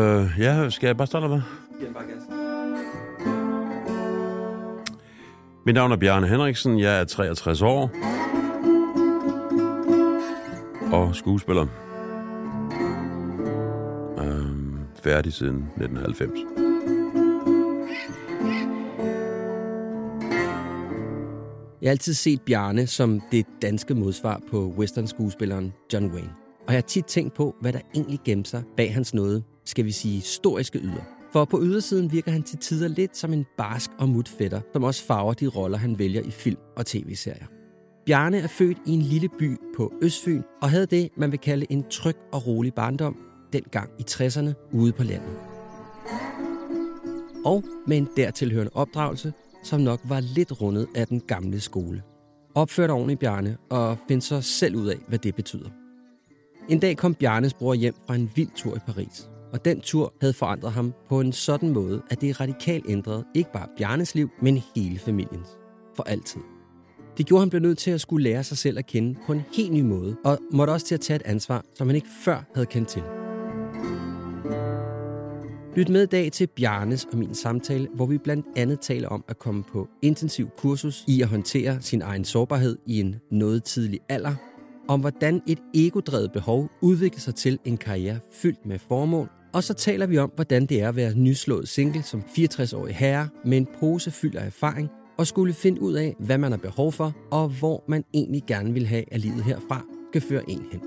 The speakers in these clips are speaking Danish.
Øh, ja, skal jeg bare starte med? Mit navn er Bjarne Henriksen, jeg er 63 år og skuespiller. Øhm, færdig siden 1990. Jeg har altid set Bjarne som det danske modsvar på western-skuespilleren John Wayne. Og jeg har tit tænkt på, hvad der egentlig gemmer sig bag hans noget, skal vi sige, historiske yder. For på ydersiden virker han til tider lidt som en barsk og mut fætter, som også farver de roller, han vælger i film og tv-serier. Bjarne er født i en lille by på Østfyn og havde det, man vil kalde en tryg og rolig barndom, dengang i 60'erne ude på landet. Og med en dertilhørende opdragelse, som nok var lidt rundet af den gamle skole. Opført ordentligt Bjarne og find så selv ud af, hvad det betyder. En dag kom Bjarnes bror hjem fra en vild tur i Paris. Og den tur havde forandret ham på en sådan måde, at det radikalt ændrede ikke bare Bjarnes liv, men hele familiens. For altid. Det gjorde, at han blev nødt til at skulle lære sig selv at kende på en helt ny måde, og måtte også til at tage et ansvar, som han ikke før havde kendt til. Lyt med i dag til Bjarnes og min samtale, hvor vi blandt andet taler om at komme på intensiv kursus i at håndtere sin egen sårbarhed i en noget tidlig alder, om hvordan et egodrevet behov udvikler sig til en karriere fyldt med formål, og så taler vi om, hvordan det er at være nyslået single som 64-årig herre med en pose fyldt af erfaring, og skulle finde ud af, hvad man har behov for, og hvor man egentlig gerne vil have, at livet herfra skal føre en hen.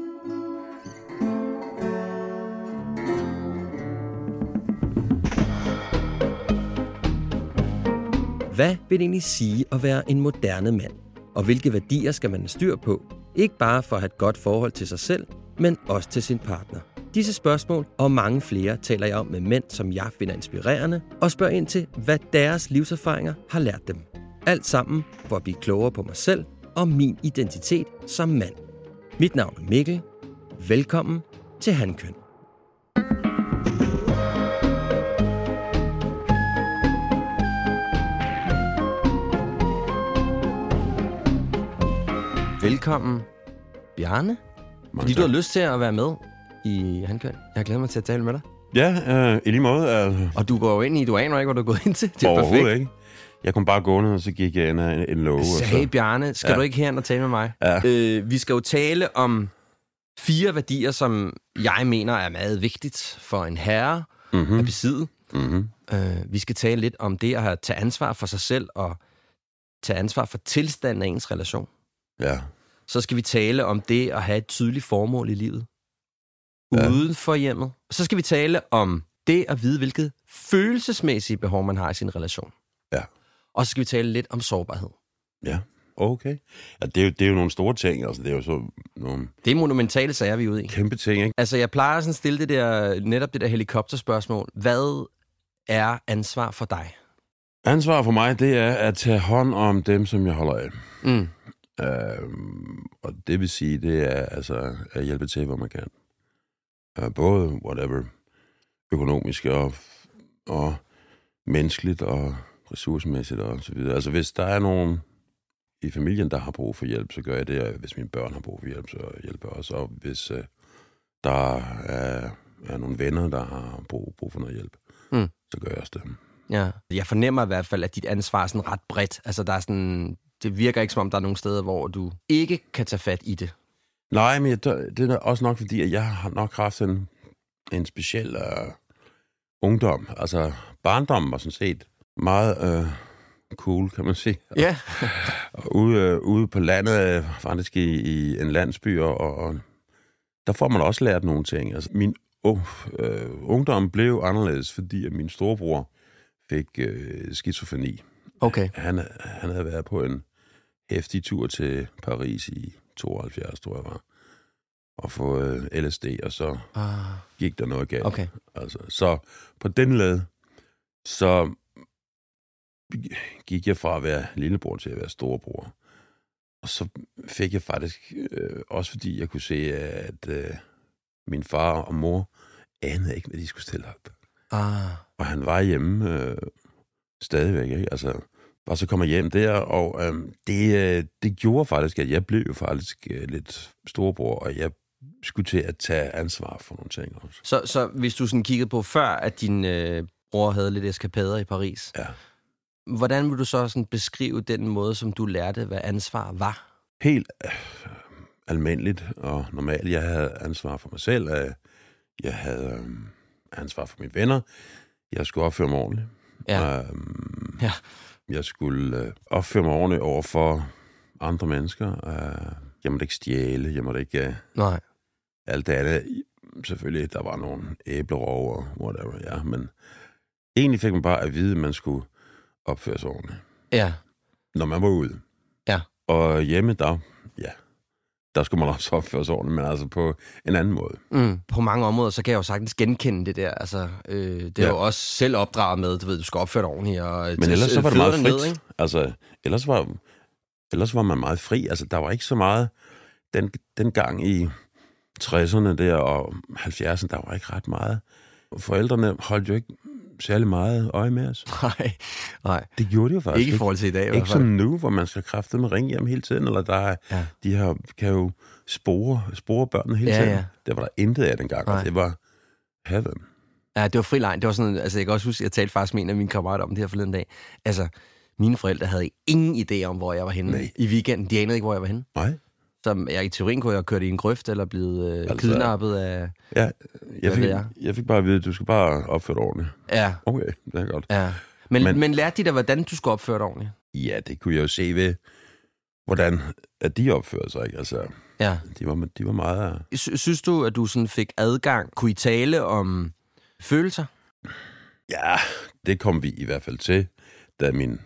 Hvad vil det egentlig sige at være en moderne mand? Og hvilke værdier skal man have styr på? Ikke bare for at have et godt forhold til sig selv, men også til sin partner. Disse spørgsmål og mange flere taler jeg om med mænd, som jeg finder inspirerende, og spørger ind til, hvad deres livserfaringer har lært dem. Alt sammen for at blive klogere på mig selv og min identitet som mand. Mit navn er Mikkel. Velkommen til Handkøn. Velkommen, Bjarne. Fordi du har lyst til at være med i Handkøn. Jeg glæder mig til at tale med dig. Ja, øh, i lige måde. Øh, Og du går jo ind i, du aner ikke, hvad du gået ind til. Det er overhovedet perfekt. ikke. Jeg kom bare gående, og så gik jeg ind en, en låge. og Så Bjarne, skal Ja. du ikke herind og tale med mig? Ja. Øh, vi skal jo tale om fire værdier, som jeg mener er meget vigtigt for en herre mm-hmm. at besidde. Mm-hmm. Øh, vi skal tale lidt om det at tage ansvar for sig selv og tage ansvar for tilstanden af ens relation. Ja. Så skal vi tale om det at have et tydeligt formål i livet. Ja. Uden for hjemmet. Så skal vi tale om det at vide, hvilket følelsesmæssige behov man har i sin relation. Ja. Og så skal vi tale lidt om sårbarhed. Ja, okay. Ja, det, er jo, det er jo nogle store ting, altså det er jo så nogle Det er monumentale sager, vi er ude i. kæmpe ting, ikke? Altså, jeg plejer sådan at stille det der, netop det der helikopterspørgsmål. Hvad er ansvar for dig? Ansvar for mig, det er at tage hånd om dem, som jeg holder af. Mm. Øhm, og det vil sige, det er altså at hjælpe til, hvor man kan. Øh, både, whatever, økonomisk og, og menneskeligt og ressourcemæssigt og så videre. Altså, hvis der er nogen i familien, der har brug for hjælp, så gør jeg det. Og hvis mine børn har brug for hjælp, så hjælper jeg også. Og hvis øh, der er, er nogle venner, der har brug, brug for noget hjælp, Mm. så gør jeg også det. Ja. Jeg fornemmer i hvert fald, at dit ansvar er sådan ret bredt. Altså, der er sådan, det virker ikke, som om der er nogle steder, hvor du ikke kan tage fat i det. Nej, men jeg, det er også nok fordi, at jeg har nok haft en, en speciel øh, ungdom. Altså, barndommen var sådan set meget øh, cool, kan man sige. Ja. Og ude, øh, ude på landet, øh, faktisk i, i en landsby, og, og der får man også lært nogle ting. Altså, min uh, øh, ungdom blev anderledes, fordi at min storebror fik øh, skizofreni. Okay. Han, han havde været på en hæftig tur til Paris i 72, tror jeg var, og fået øh, LSD, og så Ah, gik der noget galt. okay. Altså, så på den led, så gik jeg fra at være lillebror til at være storebror. Og så fik jeg faktisk, øh, også fordi jeg kunne se, at øh, min far og mor anede ikke, hvad de skulle stille op. Ah, Og han var hjemme øh, stadigvæk, ikke? Altså, og så kom jeg hjem der, og øh, det, øh, det gjorde faktisk, at jeg blev jo faktisk øh, lidt storebror, og jeg skulle til at tage ansvar for nogle ting også. så, så hvis du sådan kiggede på før, at din øh, bror havde lidt eskapader i Paris, Ja. hvordan vil du så sådan beskrive den måde, som du lærte, hvad ansvar var? helt øh, almindeligt og normalt. Jeg havde ansvar for mig selv. øh, Jeg havde øh, ansvar for mine venner. Jeg skulle opføre mig ordentligt. Ja. Øhm, Ja. Jeg skulle øh, opføre mig ordentligt over for andre mennesker. Øh, jeg måtte ikke stjæle. Jeg måtte ikke... Øh, Nej. alt det andet. Selvfølgelig, der var nogle æblerov og whatever, ja. Men egentlig fik man bare at vide, at man skulle opføre sig ordentligt, Ja. når man var ude. Ja. Og hjemme, der, ja, der skulle man også opføre sig ordentligt, men altså på en anden måde. Mm. På mange områder, så kan jeg jo sagtens genkende det der. Altså, øh, det er Ja. jo også selv opdraget med, du ved, du skal opføre dig ordentligt. Og Men ellers så var det meget frit. Ned, ikke? Altså, ellers var, ellers var man meget fri. Altså, der var ikke så meget... Den, den gang i 60'erne der og 70'erne, der var ikke ret meget. Forældrene holdt jo ikke særlig meget øje med os. Nej, nej. Det gjorde de jo faktisk Ikke i forhold til i dag i Ikke som nu, hvor man skal kræfte med ringe hjem hele tiden, eller der er, Ja. de her, kan jo spore, spore børnene hele Ja, tiden. ja. Det var der intet af dengang, Nej. og det var heaven. Ja, det var fri leg. Det var sådan, altså jeg kan også huske, jeg talte faktisk med en af mine kammerater om det her forleden dag. Altså, mine forældre havde ingen idé om, hvor jeg var henne Nej. i weekenden. De anede ikke, hvor jeg var henne. Nej. Så jeg i teorien kunne jeg have kørt i en grøft, eller blevet øh, Altså- kidnappet af... Ja, jeg fik, jeg? jeg fik bare at vide, at du skal bare opføre dig ordentligt. Ja, Okay, det er godt. ja. Men, men, Men- lærte de dig, hvordan du skulle opføre dig ordentligt? Ja, det kunne jeg jo se ved, hvordan at de opførte sig. Ikke? Altså, Ja. de var, de var meget... Sy- Synes du, at du sådan fik adgang? Kunne I tale om følelser? Ja, det kom vi i hvert fald til, da min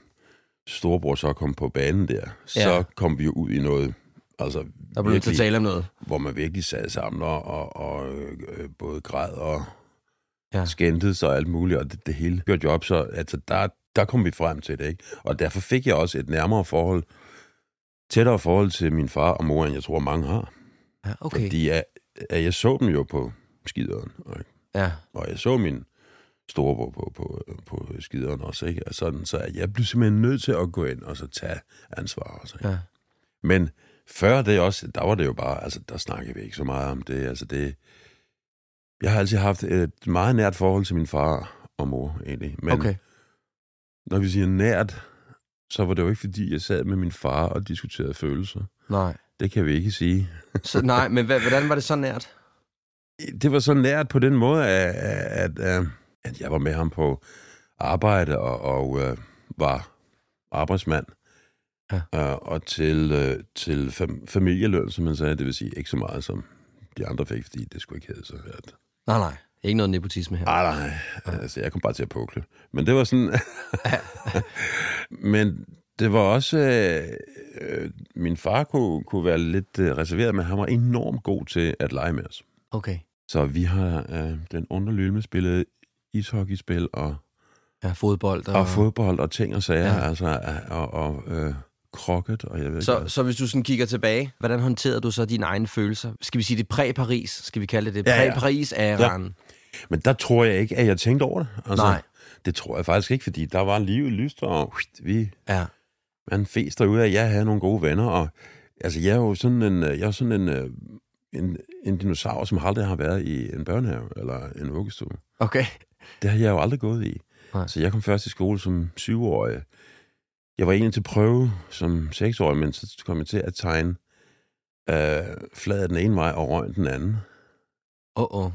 storebror så kom på banen der. Så Ja. kom vi jo ud i noget, altså Der blev nødt til virkelig- tale om noget. hvor man virkelig sad sammen og, og, og øh, både græd og Ja. skændtes og alt muligt, og det, det hele gjorde job, så altså, der, der kom vi frem til det, ikke? Og derfor fik jeg også et nærmere forhold, tættere forhold til min far og mor, end jeg tror, mange har. Ja, okay. Fordi jeg, jeg så dem jo på skideren, ikke? Ja. og jeg så min storebror på, på, på skideren også, ikke? Og sådan, så jeg blev simpelthen nødt til at gå ind og så tage ansvar også, ikke? ja. Men før det også, der var det jo bare, altså der snakkede vi ikke så meget om det. Altså det, jeg har altid haft et meget nært forhold til min far og mor, egentlig. Men Okay. når vi siger nært, så var det jo ikke, fordi jeg sad med min far og diskuterede følelser. Nej. Det kan vi ikke sige. Så, nej, men hvordan var det så nært? Det var så nært på den måde, at, at, at, at jeg var med ham på arbejde og, og øh, var arbejdsmand. Ja. Øh, og til, øh, til fam- familieløn, som man sagde, det vil sige ikke så meget som de andre fik, fordi det skulle ikke hedde så hørt. Nej, nej. Ikke noget nepotisme her. Nej, nej, altså jeg kom bare til at pukle. Men det var sådan... Men det var også... Øh, øh, min far kunne, kunne være lidt øh, reserveret, men han var enormt god til at lege med os. Okay. Så vi har øh, den underlylme spillet ishockeyspil og, Ja, fodbold. Og, og fodbold og ting og sager, Ja. ja. altså, øh, og, og øh, krokket, og jeg ved Så, ikke. så hvis du sådan kigger tilbage, hvordan håndterede du så dine egne følelser? Skal vi sige det præ-Paris? Skal vi kalde det det? Ja? Men der tror jeg ikke, at jeg tænkte over det. Altså, Nej. Det tror jeg faktisk ikke, fordi der var livet lyst, og vi Ja. man fester ud af, at jeg havde nogle gode venner, og altså, jeg er jo sådan en, jeg er sådan en, øh, en, en dinosaur, som aldrig har været i en børnehave eller en vuggestue. Okay. Det har jeg jo aldrig gået i. Nej. Så jeg kom først i skole som syvårig. Jeg var egentlig til prøve som seksårig, men så kom jeg til at tegne øh, fladet den ene vej og røg den anden. Åh, åh.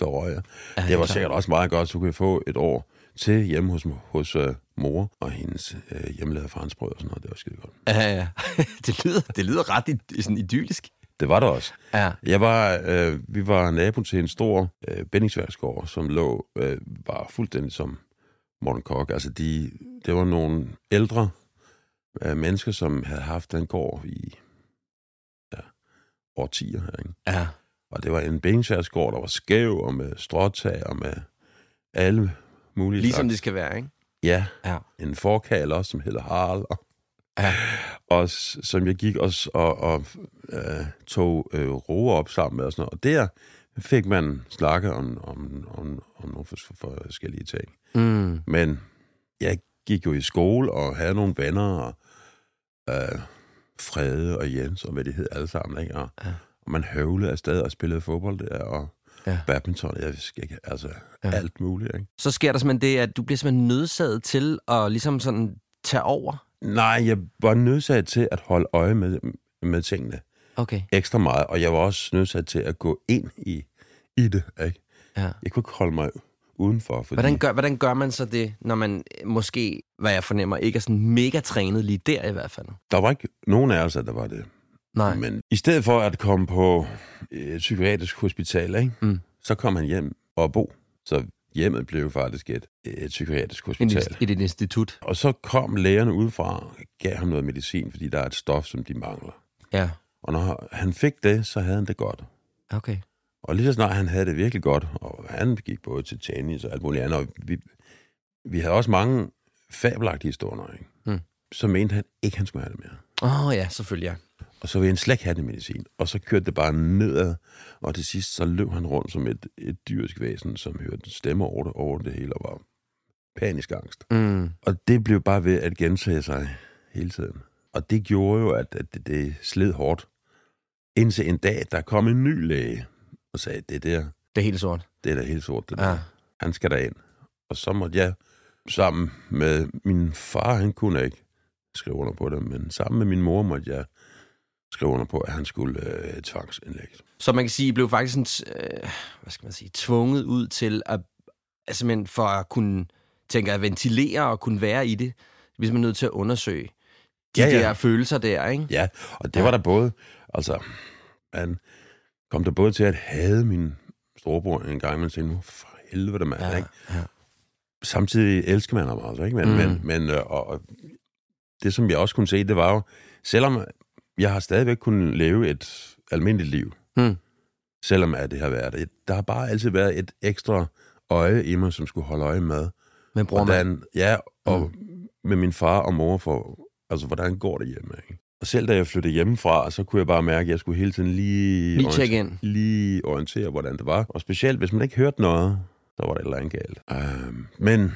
Så røg jeg. Ja, Det var sikkert også meget godt, så kunne jeg få et år til hjemme hos, hos øh, mor og hendes øh, hjemmelavede franskbrød og sådan noget. Det var skide godt. Ja, ja. det, lyder, det lyder ret i, sådan idyllisk. Det var det også. Ja. Jeg var, øh, vi var nabo til en stor øh, bindingsværksgård, som lå, øh, var fuldstændig som Morten Kok. Altså, de, det var nogle ældre øh, mennesker, som havde haft den gård i ja, årtier. Ikke? Ja. Og det var en benskærsgård, der var skæv og med stråtag og med alle mulige Ligesom slags. det skal være, ikke? Ja, Ja. en forkal også, som hedder Harald. Og, Ja. og som jeg gik også og, og øh, tog øh, roer op sammen med og sådan noget. Og der fik man snakke om, om, om, om nogle fors- for, forskellige ting. Mm. Men jeg gik jo i skole og havde nogle venner, og øh, Frede og Jens, og hvad de hed alle sammen. Ikke? Og, Ja. og man høvlede afsted og spillede fodbold der, og Ja. badminton, jeg ikke, altså Ja. alt muligt. Ikke? Så sker der simpelthen det, at du bliver simpelthen nødsaget til at ligesom sådan tage over. Nej, jeg var nødsat til at holde øje med, med tingene Okay. ekstra meget, og jeg var også nødsat til at gå ind i, i det. Ikke? Ja. Jeg kunne ikke holde mig udenfor, fordi... Hvordan gør, hvordan gør man så det, når man øh, måske, hvad jeg fornemmer, ikke er sådan mega trænet lige der i hvert fald? Der var ikke nogen af os, der var det. Nej. Men i stedet for at komme på et psykiatrisk hospital, ikke? Mm. så kom han hjem og bo. Så hjemmet blev faktisk et, et psykiatrisk hospital. et, et institut. Og så kom lægerne udefra og gav ham noget medicin, fordi der er et stof, som de mangler. Ja. Og når han fik det, så havde han det godt. Okay. Og lige så snart han havde det virkelig godt, og han gik både til tennis og alt muligt andet, og vi, vi havde også mange fabelagtige historier, ikke? Mm. så mente han ikke, han skulle have det mere. Åh oh, ja, selvfølgelig ja. Og så ville han slet have medicin. Og så kørte det bare nedad, og til sidst så løb han rundt som et, et dyrisk væsen, som hørte stemmer over det, over det hele, og var panisk angst. Mm. Og det blev bare ved at gentage sig hele tiden. Og det gjorde jo, at, at det, det sled hårdt. Indtil en dag, der kom en ny læge og sagde, det der, Det er helt sort. det er da helt sort, det der. Ja. Han skal derind. Og så måtte jeg sammen med min far, han kunne ikke skrive under på det, men sammen med min mor måtte jeg skrive under på, at han skulle øh, tvangsindlægges. Så man kan sige, I blev faktisk sådan, øh, hvad skal man sige, tvunget ud til at, altså simpelthen for at kunne, tænke at ventilere og kunne være i det, hvis man er nødt til at undersøge de Ja, ja. der følelser der, ikke? Ja, og det Ja. var der både, altså, man kom der både til at hade min storebror en gang, men tænkte, nu for helvede, mand, ja. ikke? ja. Samtidig elsker man ham altså, ikke? Men, Mm. men, men øh, og, og det, som jeg også kunne se, det var jo, selvom jeg har stadigvæk kunnet leve et almindeligt liv, Mm. selvom at det har været det, der har bare altid været et ekstra øje i mig, som skulle holde øje med, Men bror hvordan, ja, og mm. med min far og mor, for, altså, hvordan går det hjemme, ikke? Og selv da jeg flyttede hjemmefra, så kunne jeg bare mærke, at jeg skulle hele tiden lige, lige tjekke ind. lige orientere, hvordan det var. Og specielt, hvis man ikke hørte noget, så var det et eller andet galt. Um, men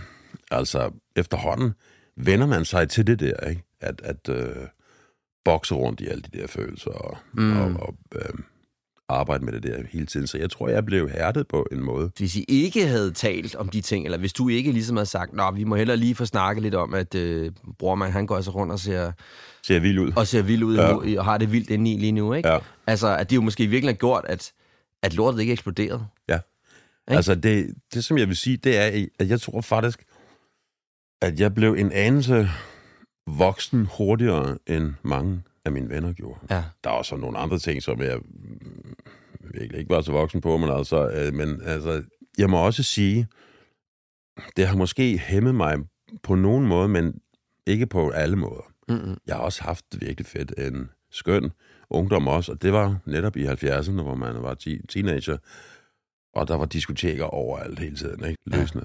altså, efterhånden vender man sig til det der, ikke? At, at øh, bokse rundt i alle de der følelser og, Mm. og, og øh, arbejde med det der hele tiden. Så jeg tror, jeg blev hærdet på en måde. Hvis I ikke havde talt om de ting, eller hvis du ikke ligesom havde sagt, nå, vi må hellere lige få snakket lidt om, at øh, bror man, han går altså rundt og ser, Ser vild ud. og ser vild ud Ja. ja. og har det vildt inde i lige nu, ikke? Ja. Altså, at det jo måske virkelig har gjort, at, at lortet ikke eksploderede. Ikke? Altså, det, det som jeg vil sige, det er, at jeg tror faktisk, at jeg blev en anelse voksen hurtigere, end mange af mine venner gjorde. Ja. Der er også nogle andre ting, som jeg mm, virkelig ikke var så voksen på, men altså, øh, men altså, jeg må også sige, det har måske hæmmet mig på nogen måde, men ikke på alle måder. Mm-mm. Jeg har også haft virkelig fedt, en skøn ungdom også, og det var netop i 70'erne, hvor man var ti- teenager, og der var diskoteker overalt hele tiden, ikke? Løsne.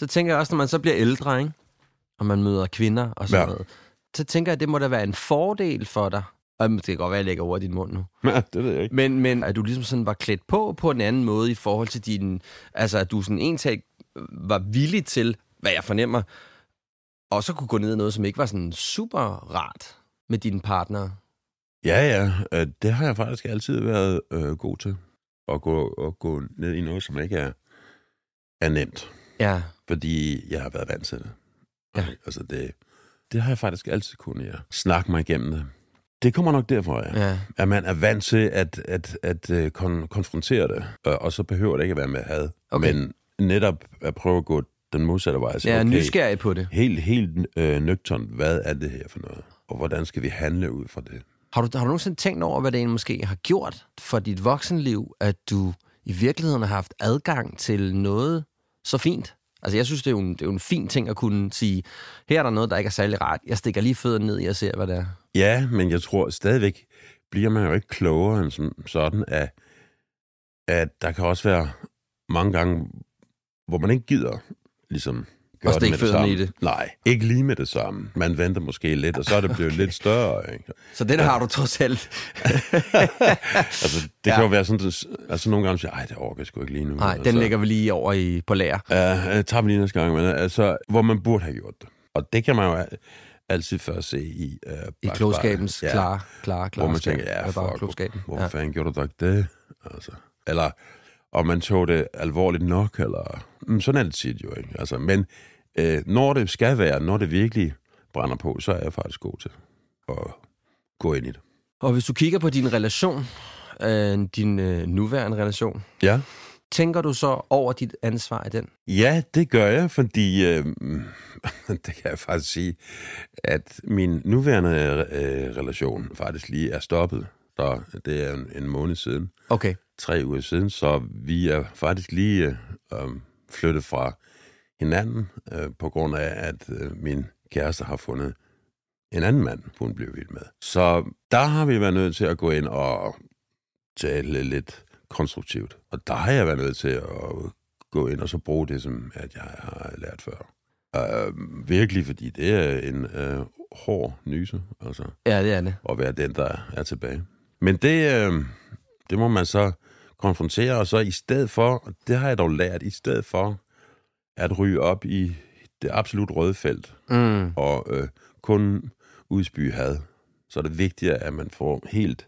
Så tænker jeg også, når man så bliver ældre, ikke? og man møder kvinder og sådan Ja. noget, så tænker jeg, at det må da være en fordel for dig. Og det kan godt være, at jeg lægger ord i din mund nu. Ja, det ved jeg ikke. Men, men at du ligesom sådan var klædt på på en anden måde i forhold til din... Altså, at du sådan en tag var villig til, hvad jeg fornemmer, og så kunne gå ned i noget, som ikke var sådan super rart med dine partnere. Ja, ja, øh, det har jeg faktisk altid været øh, god til. At gå, at gå ned i noget, som ikke er, er nemt. Ja. Fordi jeg har været vant til det. Ja. Altså, det, det har jeg faktisk altid kunnet, ja. Snakke mig igennem det. Det kommer nok derfra, ja. Ja. At man er vant til at, at, at, at kon- konfrontere det, og, og så behøver det ikke at være med had. Okay. Men netop at prøve at gå den modsatte vej. Så, Jeg er nysgerrig på det. Helt, helt øh, nøgtern, hvad er det her for noget? Og hvordan skal vi handle ud fra det? Har du, har du nogensinde tænkt over, hvad det egentlig måske har gjort for dit voksenliv, at du i virkeligheden har haft adgang til noget så fint? Altså, jeg synes, det er, jo en, det er jo en fin ting at kunne sige, her er der noget, der ikke er særlig rart. Jeg stikker lige fødderne ned i og ser, hvad det er. Ja, men jeg tror stadigvæk, bliver man jo ikke klogere end som- sådan, at, at der kan også være mange gange, hvor man ikke gider ligesom gøre stikke det med det samme. i det. Nej, ikke lige med det samme. Man venter måske lidt, og så er det blevet lidt større. Ikke? Så den har du trods alt. Altså, det ja. kan jo være sådan, at altså, nogle gange siger, ej, det orker jeg sgu ikke lige nu. Nej, altså, den lægger vi lige over i, på lager. Ja, jeg tager vi lige næste gang, men altså, hvor man burde have gjort det. Og det kan man jo al- altid først se i... Uh, I klogskabens ja. klare, klare, klare Hvor man tænker, ja, fuck, klogskaben. hvorfor Ja. fanden gjorde du ikke det? Altså, eller om man tog det alvorligt nok, eller... Mm, sådan er det tit jo, ikke? Altså, men øh, når det skal være, når det virkelig brænder på, så er jeg faktisk god til at gå ind i det. Og hvis du kigger på din relation, øh, din øh, nuværende relation, Ja. tænker du så over dit ansvar i den? Ja, det gør jeg, fordi øh, det kan jeg faktisk sige, at min nuværende øh, relation faktisk lige er stoppet. Så det er en, en måned siden, Okay. Tre uger siden, så vi er faktisk lige øh, øh, flyttet fra hinanden øh, på grund af, at øh, min kæreste har fundet en anden mand, hun blev vild med. Så der har vi været nødt til at gå ind og tale lidt konstruktivt. Og der har jeg været nødt til at gå ind og så bruge det, som at jeg har lært før. Uh, virkelig, fordi det er en uh, hård nyse, altså Ja, det er det. at være den, der er tilbage. Men det, uh, det må man så konfrontere, og så i stedet for, og det har jeg dog lært, i stedet for at ryge op i det absolut røde felt, Mm. og øh, kun udspy had, så er det vigtigt, at man får helt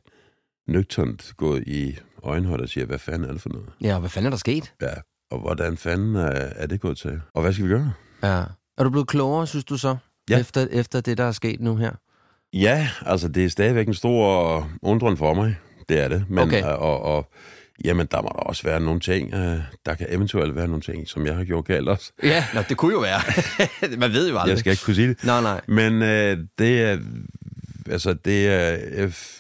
nøgternt gået i øjenhøjde og siger, hvad fanden er det for noget? Ja, og hvad fanden er der sket? Ja, og hvordan fanden er, er det gået til? Og hvad skal vi gøre? Ja. Er du blevet klogere, synes du så? Ja. Efter, efter det, der er sket nu her? Ja, altså det er stadigvæk en stor undren for mig. Det er det. Men, Okay. og, og, og jamen, der må der også være nogle ting, øh, der kan eventuelt være nogle ting, som jeg har gjort galt også. Ja, nå, det kunne jo være. Man ved jo aldrig. Jeg skal ikke kunne sige det. Nej, nej. Men øh, det er, altså det er, ef-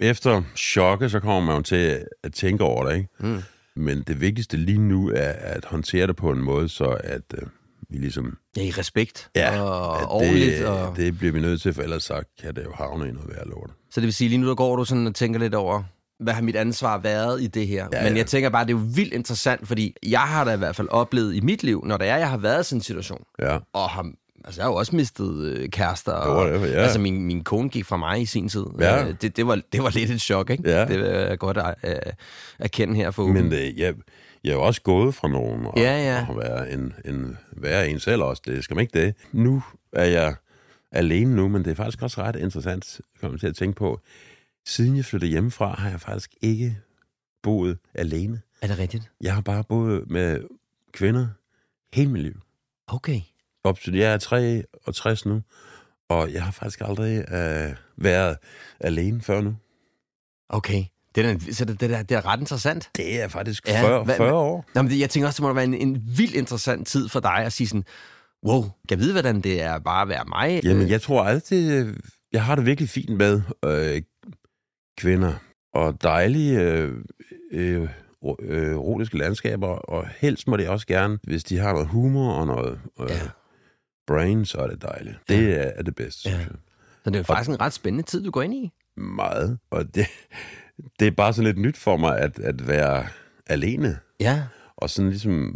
efter chokket, så kommer man jo til at tænke over det, ikke? Mm. Men det vigtigste lige nu er at håndtere det på en måde, så at øh, vi ligesom... Ja, i respekt. Ja, og ordentligt. det, Og... det bliver vi nødt til, for ellers så kan det jo havne i noget værd lort. Så det vil sige, lige nu der går du sådan og tænker lidt over, hvad har mit ansvar været i det her? Ja, Men ja. jeg tænker bare, det er jo vildt interessant, fordi jeg har da i hvert fald oplevet i mit liv, når det er, jeg har været i sådan en situation, Ja, og har, altså jeg har jo også mistet øh, kærester. Og, det, ja. Altså min, min kone gik fra mig i sin tid. Ja. Øh, Det, det, var, det var lidt et chok, ikke? Ja. Det vil jeg godt øh, erkende her for men øh, jeg, jeg er jo også gået fra nogen, og, Ja, ja. og har været en, en, være en selv også. Det skal man ikke det. Nu er jeg alene nu, men det er faktisk også ret interessant, kommer til at tænke på. Siden jeg flyttede hjemmefra, har jeg faktisk ikke boet alene. Er det rigtigt? Jeg har bare boet med kvinder hele mit liv. Okay. Op til, jeg er 63 nu, og jeg har faktisk aldrig øh, været alene før nu. Okay. Det er, så det, det, er, det er ret interessant. Det er faktisk Ja, 40, hvad- 40 år. Nå, men det, jeg tænker også, det må være en, en vildt interessant tid for dig at sige sådan, wow, kan jeg vide, hvordan det er bare at være mig? Jamen, Øh, jeg tror altid, jeg har det virkelig fint med øh, kvinder. Og dejlige, øh, øh, øh, landskaber, og helst må det også gerne, hvis de har noget humor og noget øh, Ja. ja. brain, så er det dejligt. Det er, er det bedste, Ja. synes jeg. Så det er faktisk en ret spændende tid, du går ind i. Meget. Og det, det er bare sådan lidt nyt for mig, at, at være alene, Ja. og sådan ligesom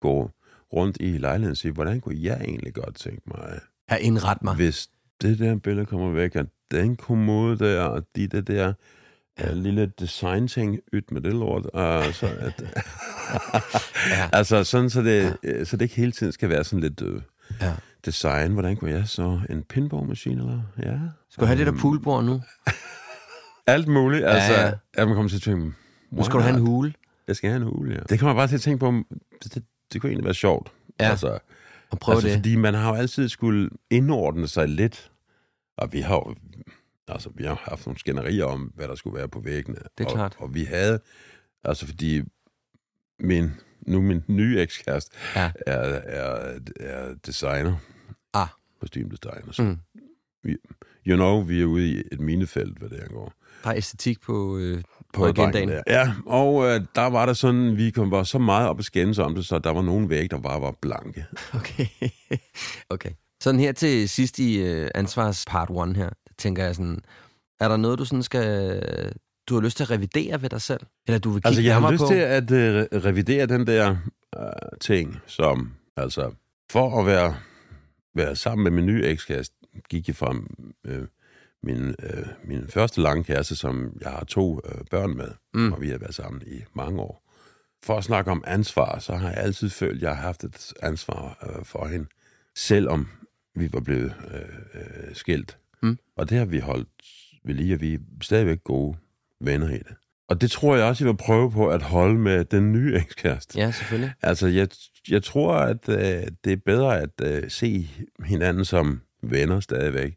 gå rundt i lejligheden og sige, hvordan kunne jeg egentlig godt tænke mig, At indrette mig. hvis det der billede kommer væk, at den kommode der, og de der der ja. lille design-ting ydt med det lort, og så at, Ja. altså sådan, så det, ja. så det ikke hele tiden skal være sådan lidt øh, Ja. design. Hvordan kunne jeg så? En pinball-maskine, eller? Ja. Skal du have det der poolbord nu? Alt muligt. Altså, Ja, ja, man kommer til at tænke, Nu skal du have en hule. Jeg skal have en hule, ja. Det kommer jeg bare til at tænke på, det, det, det kunne egentlig være sjovt. Ja. Altså, Og prøv altså, det. Fordi man har jo altid skulle indordne sig lidt. Og vi har jo altså, vi har haft nogle skænderier om, hvad der skulle være på væggene. Det er og, klart. Og vi havde, altså fordi min, nu min nye ekskæreste Ja. er, er, er designer. Ah. Kostymdesigner. Så Mm. vi, you know, vi er ude i et minefelt, hvad det angår. Bare æstetik på, øh, på agendagen. Der. Ja, og øh, der var der sådan, vi kom var så meget op at skændes om det, så der var nogle væg, der bare var blanke. Okay. okay. Sådan her til sidst i øh, ansvars part 1 her, tænker jeg sådan, er der noget, du sådan skal du har lyst til at revidere ved dig selv? Eller du vil kigge altså, jeg har lyst på? til at øh, revidere den der øh, ting, som altså, for at være, være sammen med min nye ekskæreste, gik jeg fra øh, min, øh, min første lange kæreste, som jeg har to øh, børn med, mm. og vi har været sammen i mange år. For at snakke om ansvar, så har jeg altid følt, at jeg har haft et ansvar øh, for hende, selvom vi var blevet øh, øh, skilt. Mm. Og det har vi holdt ved lige, og vi er stadigvæk gode venner i det. Og det tror jeg også, jeg vil prøve på at holde med den nye ekskæreste. Ja, selvfølgelig. Altså, jeg, jeg tror, at øh, det er bedre at øh, se hinanden som venner stadigvæk,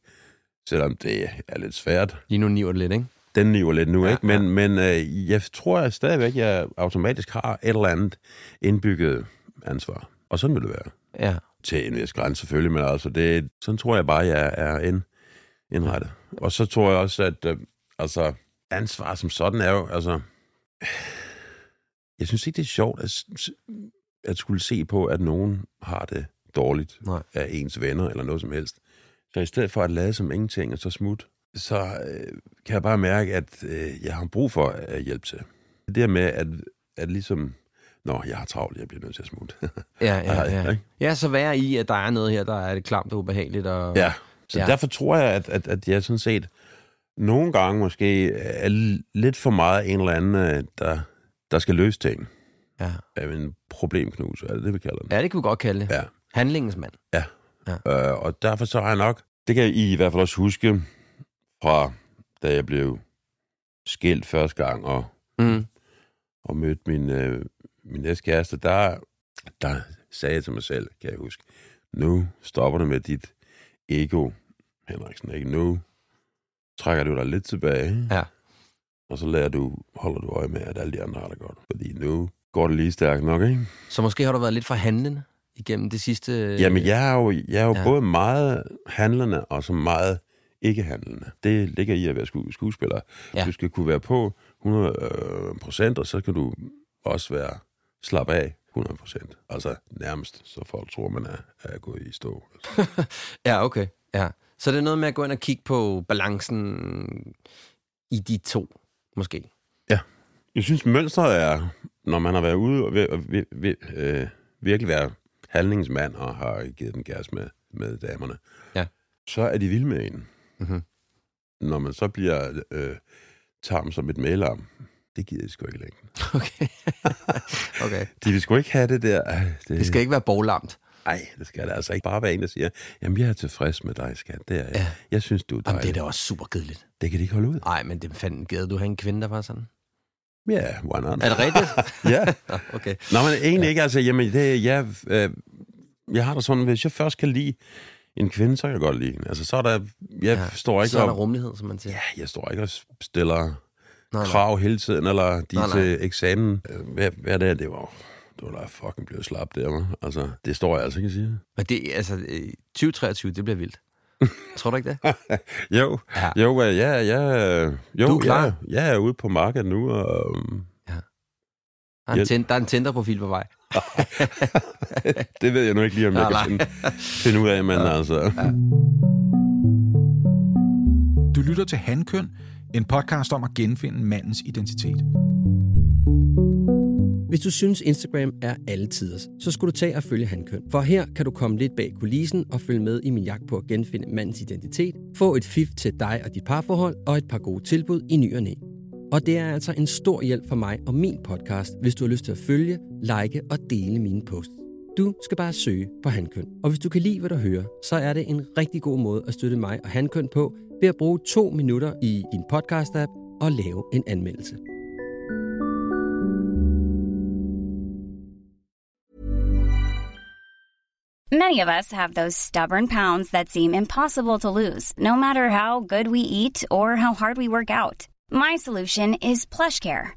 selvom det er lidt svært. Lige nu niver det lidt, ikke? Den niver lidt nu, ja, ikke? Men, ja. men øh, jeg tror at stadigvæk, jeg automatisk har et eller andet indbygget ansvar. Og sådan vil det være. Ja. Til en vis grænse selvfølgelig, men altså, det, sådan tror jeg bare, jeg er ind, indrettet. Og så tror jeg også, at øh, altså, ansvar som sådan er jo, altså... Jeg synes ikke, det er sjovt at, at skulle se på, at nogen har det dårligt Nej. af ens venner eller noget som helst. Så i stedet for at lade som ingenting og så smut, så øh, kan jeg bare mærke, at øh, jeg har brug for at hjælpe til. Det der med, at, at ligesom, nå, jeg har travlt, jeg bliver nødt til at smutte. ja, ja, ja. Ja, så være i, at der er noget her, der er det klamt og ubehageligt. Og... Ja, så ja. derfor tror jeg, at, at, at jeg sådan set nogle gange måske er lidt for meget en eller anden, øh, der, der skal løse ting. Ja. Af en problemknus, er det det, vi kalder det? Ja, det kan vi godt kalde det. Ja. Handlingens mand. Ja. ja. Øh, og derfor så har jeg nok, det kan I i hvert fald også huske, fra da jeg blev skilt første gang og, mm. og mødte min, øh, min næste kæreste, der, der sagde jeg til mig selv, kan jeg huske, nu stopper det med dit ego, Henriksen, ikke? Nu trækker du dig lidt tilbage. Ja. Og så lærer du, holder du øje med, at alle de andre har det godt. Fordi nu går det lige stærkt nok, ikke? Så måske har du været lidt forhandlende igennem det sidste... Jamen, jeg er jo, jeg er jo ja. både meget handlende og så meget ikke-handlende. Det ligger i at være skuespiller. Ja. Du skal kunne være på 100 øh, procent, og så kan du også være slap af 100 procent. Altså nærmest, så folk tror, man er, er gået i stå. ja, okay. Ja. Så det er noget med at gå ind og kigge på balancen i de to, måske? Ja. Jeg synes, mønstret er, når man har været ude og ved, ved, ved, øh, virkelig være handlingsmand og har givet den gas med, med damerne, ja. så er de vilde med en. Mm-hmm. Når man så bliver øh, tam som et malarm, det gider jeg sgu ikke længere. Okay. okay. De vil sgu ikke have det der. Det, det skal ikke være boglamt. Nej, det skal det altså ikke bare være en, der siger, jamen jeg er tilfreds med dig, skat. Det er jeg. Ja. Jeg synes, du er dejlig. Jamen, det er da også super kedeligt. Det kan de ikke holde ud. Nej, men det fanden gad du have en kvinde, der var sådan? Ja, yeah, why not? Er det rigtigt? ja. okay. Nå, men egentlig ja. ikke. Altså, jamen, det, jeg, øh, jeg har da sådan, hvis jeg først kan lide en kvinde, så kan jeg godt lide hende. Altså, så er der, jeg ja, står ikke så er der rummelighed, som man siger. Ja, jeg står ikke og stiller nej, krav nej. hele tiden, eller de nej, nej. til eksamen. Øh, hvad, hvad det er, det var du var da fucking blevet slap der, man. Altså, det står jeg altså ikke at sige. Men det, altså, 2023, det bliver vildt. Tror du ikke det? jo, ja. jo, ja, ja, jo, du er klar? Ja, jeg er ude på markedet nu, og... Um, ja. Der er, en tind, der er en Tinder-profil på vej. det ved jeg nu ikke lige, om jeg kan finde, finde ud af, men ja. altså... Ja. Du lytter til Handkøn, en podcast om at genfinde mandens identitet. Hvis du synes, Instagram er alle tiders, så skulle du tage og følge Handkøn. For her kan du komme lidt bag kulissen og følge med i min jagt på at genfinde mandens identitet, få et fif til dig og dit parforhold og et par gode tilbud i ny og næ. Og det er altså en stor hjælp for mig og min podcast, hvis du har lyst til at følge, like og dele mine posts. Du skal bare søge på Handkøn. Og hvis du kan lide, hvad du hører, så er det en rigtig god måde at støtte mig og Handkøn på ved at bruge to minutter i din podcast-app og lave en anmeldelse. Many of us have those stubborn pounds that seem impossible to lose, no matter how good we eat or how hard we work out. My solution is plush care.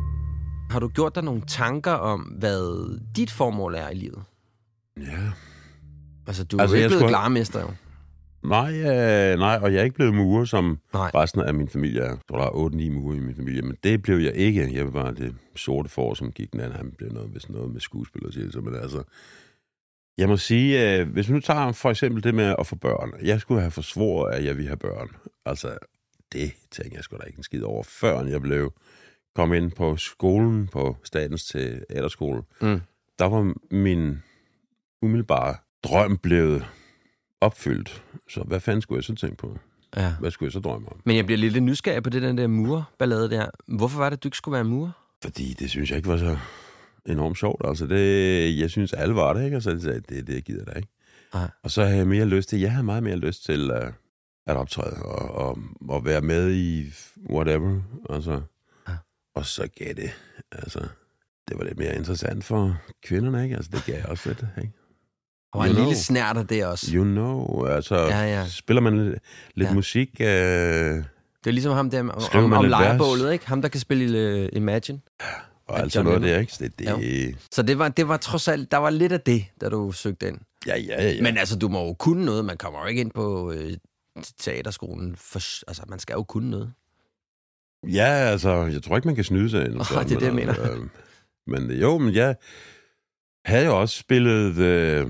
Har du gjort dig nogle tanker om, hvad dit formål er i livet? Ja. Altså, du er Altså, jo ikke blevet skulle- glarmester, jo. Nej, øh, nej, og jeg er ikke blevet murer, som Nej. resten af min familie er. Der er 8-9 murer i min familie, men det blev jeg ikke. Jeg var det sorte for, som gik den anden. Han blev noget, hvis noget med skuespil og siger, men altså... Jeg må sige, øh, hvis vi nu tager for eksempel det med at få børn. Jeg skulle have forsvoret, at jeg ville have børn. Altså, det tænkte jeg sgu da ikke en skid over, før jeg blev kom ind på skolen, på statens teaterskole. Mm. Der var min umiddelbare drøm blevet opfyldt. Så hvad fanden skulle jeg så tænke på? Ja. Hvad skulle jeg så drømme om? Men jeg bliver lidt nysgerrig på det den der murballade der. Hvorfor var det, du ikke skulle være murer? Fordi det synes jeg ikke var så enormt sjovt. Altså det, jeg synes, alle var det, ikke? Og så sagde jeg, det, det gider jeg ikke. Nej. Og så havde jeg mere lyst til, jeg havde meget mere lyst til uh, at optræde og, og, og være med i whatever. Altså. Og så gav det, altså, det var lidt mere interessant for kvinderne, ikke? Altså det gav jeg også lidt, ikke? Og en lille know. snært af det også. You know, altså, Ja, ja. spiller man lidt, lidt Ja. musik, uh, Det er ligesom ham der om, om, om lejrebålet, ikke? Ham, der kan spille uh, Imagine. og Ja, alt sådan John noget der, ikke? Det, det, Så det var, det var trods alt, der var lidt af det, da du søgte ind. ja, ja, ja. Ja. Men altså, du må jo kunne noget. Man kommer jo ikke ind på øh, teaterskolen. For, altså, man skal jo kunne noget. Ja, altså, jeg tror ikke, man kan snyde sig ind. Åh, det er det, jeg mener. Øh, men jo, men jeg havde jo også spillet øh,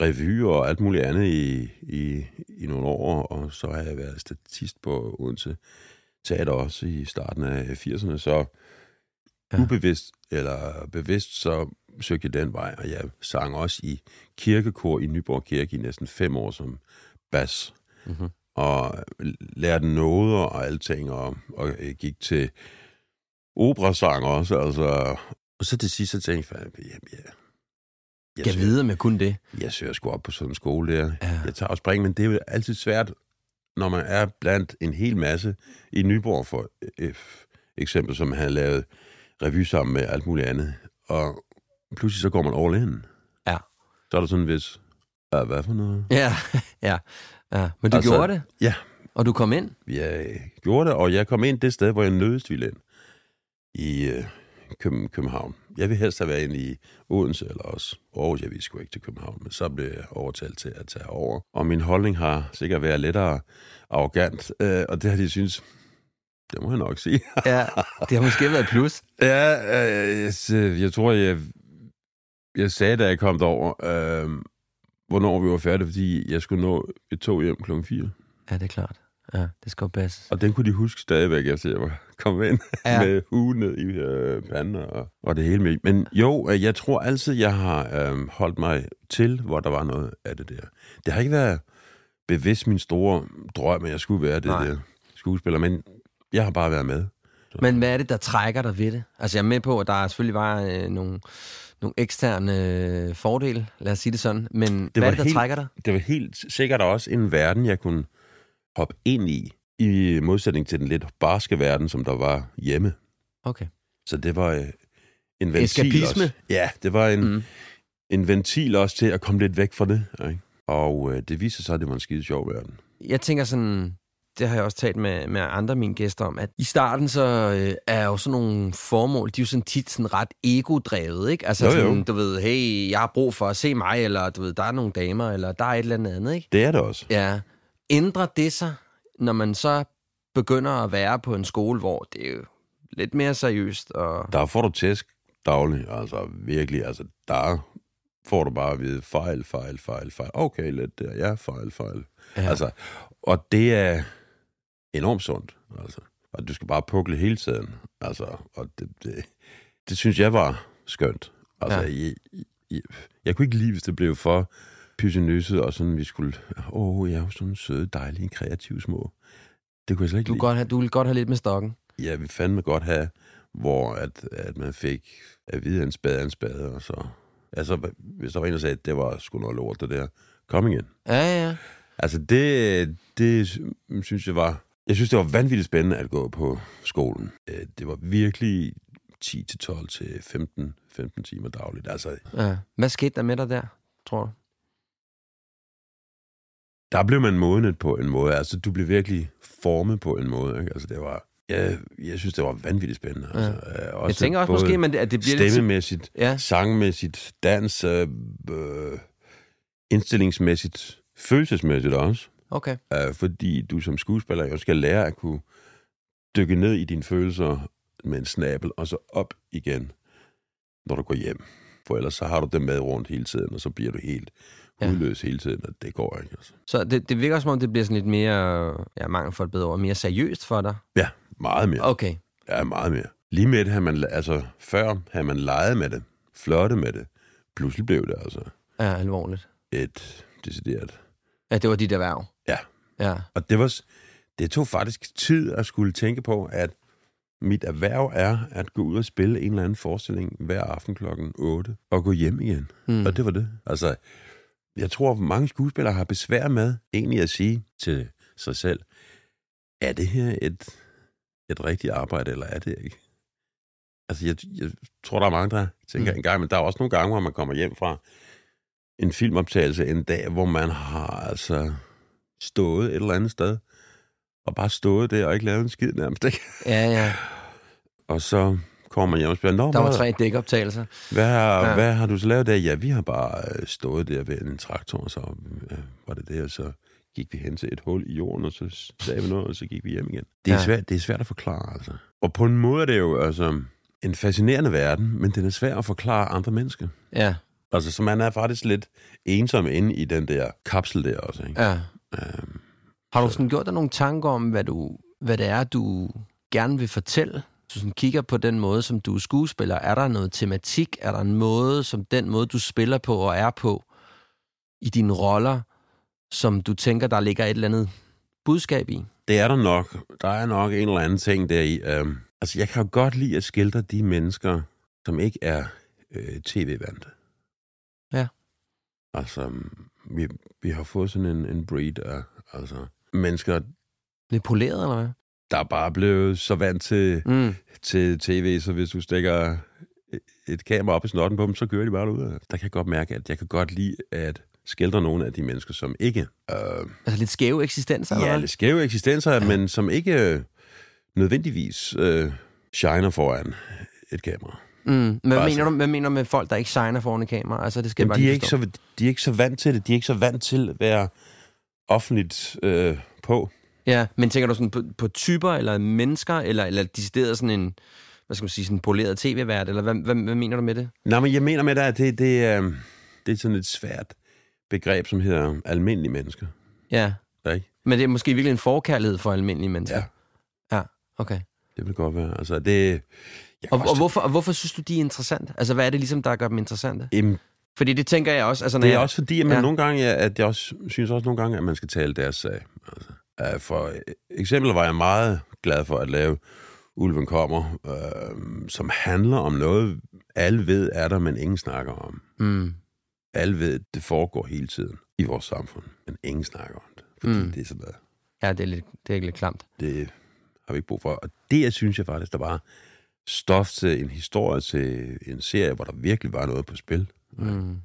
revy og alt muligt andet i, i, i nogle år, og så har jeg været statist på Odense Teater også i starten af 80'erne, så ja. ubevidst eller bevidst, så søgte jeg den vej, og jeg sang også i kirkekor i Nyborg Kirke i næsten fem år som bas Mm-hmm. Og lærte noder og alting, og, og jeg gik til operasang også, altså. Og så til sidst, så tænkte jeg, jamen, ja, jeg, Jeg søger, vide med kun det. jeg søger sgu op på sådan en skole der. Ja. Jeg tager og spring, men det er jo altid svært, når man er blandt en hel masse i Nyborg, for øh, eksempel, som havde lavet revy sammen med alt muligt andet, og pludselig så går man all in. Ja. Så er der sådan en vis, "Ah, hvad for noget? Ja, ja. Ja. Men du altså, gjorde det, Ja, og du kom ind. jeg gjorde det, og jeg kom ind det sted, hvor jeg nødest ville ind. I øh, Køben, København. Jeg vil helst have været ind i Odense eller også Aarhus. Jeg ville sgu ikke til København, men så blev jeg overtalt til at tage over. Og min holdning har sikkert været lettere arrogant, øh, og det har de synes, det må jeg nok sige. Ja, det har måske været et plus. ja, øh, jeg, jeg tror, jeg, jeg sagde, da jeg kom derover, øh, hvornår vi var færdige, fordi jeg skulle nå et tog hjem klokken 4. Ja, det er klart. Ja, det skal jo passe. Og den kunne de huske stadigvæk, efter jeg var kommet ind Ja. med hue ned i øh, panden og, og det hele med. Men jo, øh, jeg tror altid, jeg har øh, holdt mig til, hvor der var noget af det der. Det har ikke været bevidst min store drøm, at jeg skulle være det Nej. der skuespiller, men jeg har bare været med. Men hvad er det, der trækker dig ved det? Altså, jeg er med på, at der selvfølgelig var øh, nogle, nogle eksterne øh, fordele, lad os sige det sådan. Men det hvad er det, der helt- trækker dig? Det var helt sikkert også en verden, jeg kunne hoppe ind i, i modsætning til den lidt barske verden, som der var hjemme. Okay. Så det var øh, en ventil Eskapisme? også. Ja, det var en, Mm. en ventil også til at komme lidt væk fra det. Ikke? Og øh, det viste sig, at det var en skide sjov verden. Jeg tænker sådan, det har jeg også talt med, med andre af mine gæster om, at i starten så øh, er jo sådan nogle formål, de er jo sådan tit sådan ret ego-drevet, ikke? Altså Jo, jo. sådan, du ved, hey, jeg har brug for at se mig, eller du ved, der er nogle damer, eller der er et eller andet ikke? Det er det også. Ja. Ændrer det sig, når man så begynder at være på en skole, hvor det er jo lidt mere seriøst, og Der får du tæsk dagligt, altså virkelig. Altså, der er får du bare at vide, fejl, fejl, fejl, fejl. Okay, lidt der, ja, fejl, fejl. Ja. Altså, og det er enormt sundt, altså. Og du skal bare pukle hele tiden, altså. Og det, det, det synes jeg var skønt. Altså, Ja. jeg, jeg, jeg kunne ikke lide, hvis det blev for pysenøsset, og sådan, vi skulle, åh, oh, jeg er jo sådan søde, dejlige, kreative små. Det kunne jeg slet ikke Du, lide. godt have, du vil godt have lidt med stokken. Ja, vi fandme godt have, hvor at, at man fik at vide, en spade en spade, og så... Altså, hvis der var en, der sagde, at det var sgu noget lort, det der. Kom igen. Ja, ja. Altså, det, det synes jeg var... Jeg synes, det var vanvittigt spændende at gå på skolen. Øh, Det var virkelig 10 til 12 til 15, 15 timer dagligt. Altså, ja. Hvad skete der med dig der, tror du? der blev man modnet på en måde. Altså, du blev virkelig formet på en måde. Ikke? Altså, det var... Jeg, jeg synes, det var vanvittigt spændende. Altså, ja. Jeg tænker også måske, men at det bliver lidt... stemmemæssigt, Ja. sangmæssigt, dans, øh, øh, indstillingsmæssigt, følelsesmæssigt også. Okay. Øh, fordi du som skuespiller jo skal lære at kunne dykke ned i dine følelser med en snabel, og så op igen, når du går hjem. For ellers så har du dem med rundt hele tiden, og så bliver du helt Ja. hudløs hele tiden, og det går ikke. Altså. Så det, det virker som om, det bliver sådan lidt mere, ja, mangel for et bedre ord, mere seriøst for dig. Ja, meget mere. Okay. Ja, meget mere. Lige med det, havde man, altså før havde man leget med det, flirtet med det. Pludselig blev det altså Ja, alvorligt. et decideret. Ja, det var dit erhverv. Ja. Ja. Og det var, det tog faktisk tid at skulle tænke på, at mit erhverv er at gå ud og spille en eller anden forestilling hver aften klokken 8 og gå hjem igen. Mm. Og det var det. Altså, jeg tror, mange skuespillere har besvær med egentlig at sige til sig selv, er det her et, et rigtigt arbejde, eller er det ikke? Altså, jeg, jeg tror, der er mange, der tænker mm. en gang, men der er også nogle gange, hvor man kommer hjem fra en filmoptagelse en dag, hvor man har altså stået et eller andet sted, og bare stået der og ikke lavet en skid nærmest, ikke? Ja, ja. Og så kommer man hjem og spørger, Nå, Der var hvad- tre dækoptagelser. hvad har, Ja. hvad har du så lavet der? Ja, vi har bare øh, stået der ved en traktor, og så øh, var det det, og så gik vi hen til et hul i jorden, og så sagde vi noget, og så gik vi hjem igen. Det er, ja. svært, det er svært at forklare, altså. Og på en måde er det jo altså, en fascinerende verden, men den er svær at forklare andre mennesker. Ja, Altså, så man er faktisk lidt ensom inde i den der kapsel der også, ikke? ja. Har du sådan gjort dig nogle tanker om, hvad, du, hvad det er, du gerne vil fortælle? Hvis du sådan kigger på den måde, som du er skuespiller, er der noget tematik? Er der en måde, som den måde, du spiller på og er på i dine roller, som du tænker, der ligger et eller andet budskab i? det er der nok. Der er nok en eller anden ting der i. Øhm, altså, jeg kan jo godt lide at skildre de mennesker, som ikke er øh, tv-vante. Ja. Altså, vi, vi har fået sådan en, en breed af altså, mennesker, Lidt poleret, eller hvad? der er bare blevet så vant til, Mm. til tv, så hvis du stikker et kamera op i snotten på dem, så kører de bare ud. Der kan jeg godt mærke, at jeg kan godt lide at skildre nogle af de mennesker, som ikke øh, Altså lidt skæve eksistenser, eller ja, hvad? lidt skæve eksistenser, ja. men som ikke øh, nødvendigvis øh, shiner foran et kamera. Mm. Hvad, Altså- mener du, hvad mener du med folk, der ikke shiner foran et kamera? Altså, det skal Jamen, bare de, er ikke så, de er ikke så vant til det. De er ikke så vant til at være offentligt øh, på. Ja, men tænker du sådan på, på typer, eller mennesker, eller, eller decideret sådan en, hvad skal man sige, sådan en poleret tv-vært, eller hvad, hvad, hvad mener du med det? Nej, men jeg mener med det, at det, det, øh, det er sådan et svært begreb, som hedder almindelige mennesker. Ja, Ikke? men det er måske virkelig en forkærlighed for almindelige mennesker. Ja. Ja, okay. Det vil godt være. Altså, det, Og, og, hvorfor, og hvorfor synes du, de er interessante? Altså, hvad er det ligesom, der gør dem interessante? Jamen, Fordi det tænker jeg også. Altså, når det er jeg, også fordi, at man Ja. ja. nogle gange, at jeg også synes også nogle gange, at man skal tale deres sag. Altså, øh, for eksempel var jeg meget glad for at lave Ulven kommer, øh, som handler om noget, alle ved er der, men ingen snakker om. Mm, Alle ved, det foregår hele tiden i vores samfund, men ingen snakker om det. Fordi mm. det er sådan noget, ja, det er, lidt, det er lidt klamt. det har vi ikke brug for. Og det, jeg synes jeg faktisk, der var stof til en historie, til en serie, hvor der virkelig var noget på spil. Mm.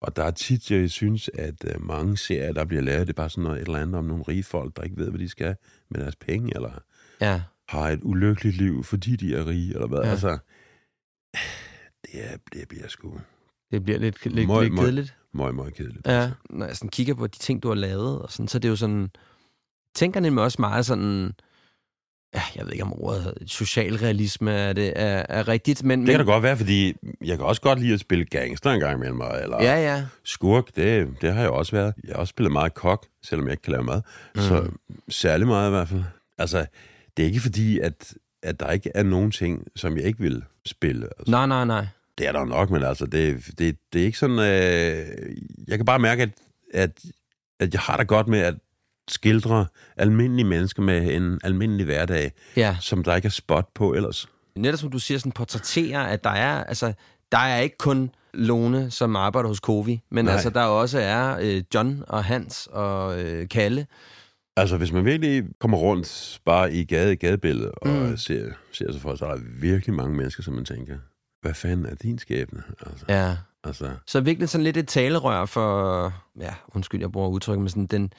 Og der er tit, jeg synes, at øh, mange serier, der bliver lavet, det er bare sådan noget et eller andet om nogle rige folk, der ikke ved, hvad de skal med deres penge, eller Ja, har et ulykkeligt liv, fordi de er rige, eller hvad. Ja. Altså, det, er, det bliver sgu det bliver lidt, lidt, Møg, lidt møg. kedeligt. meget, meget kedeligt. Ja, Altså. når jeg sådan kigger på de ting, du har lavet, og sådan, så er det jo sådan, tænker nemlig også meget sådan, jeg ved ikke om ordet socialrealisme er, det, er, er rigtigt, men... Det kan da godt være, fordi jeg kan også godt lide at spille gangster en gang imellem, eller Ja, ja. skurk, det, det har jeg også været. Jeg har også spillet meget kok, selvom jeg ikke kan lave mad. Mm. Så særlig meget i hvert fald. Altså, det er ikke fordi, at, at der ikke er nogen ting, som jeg ikke vil spille. Altså. Nej, nej, nej. Det er der nok, men altså, det, det, det er ikke sådan... Øh, jeg kan bare mærke, at, at, at jeg har det godt med at skildre almindelige mennesker med en almindelig hverdag, Ja, som der ikke er spot på ellers. netop som du siger, sådan portrætterer, at der er, altså, der er ikke kun Lone, som arbejder hos Kovi, men Nej. altså, der også er øh, John og Hans og øh, Kalle. Altså, hvis man virkelig kommer rundt bare i gade, gadebilledet og Mm. mm. ser, ser sig for, så er der virkelig mange mennesker, som man tænker, hvad fanden er din skæbne? Altså, Ja. altså Så virkelig sådan lidt et talerør for, ja, undskyld, jeg bruger udtryk, men sådan den,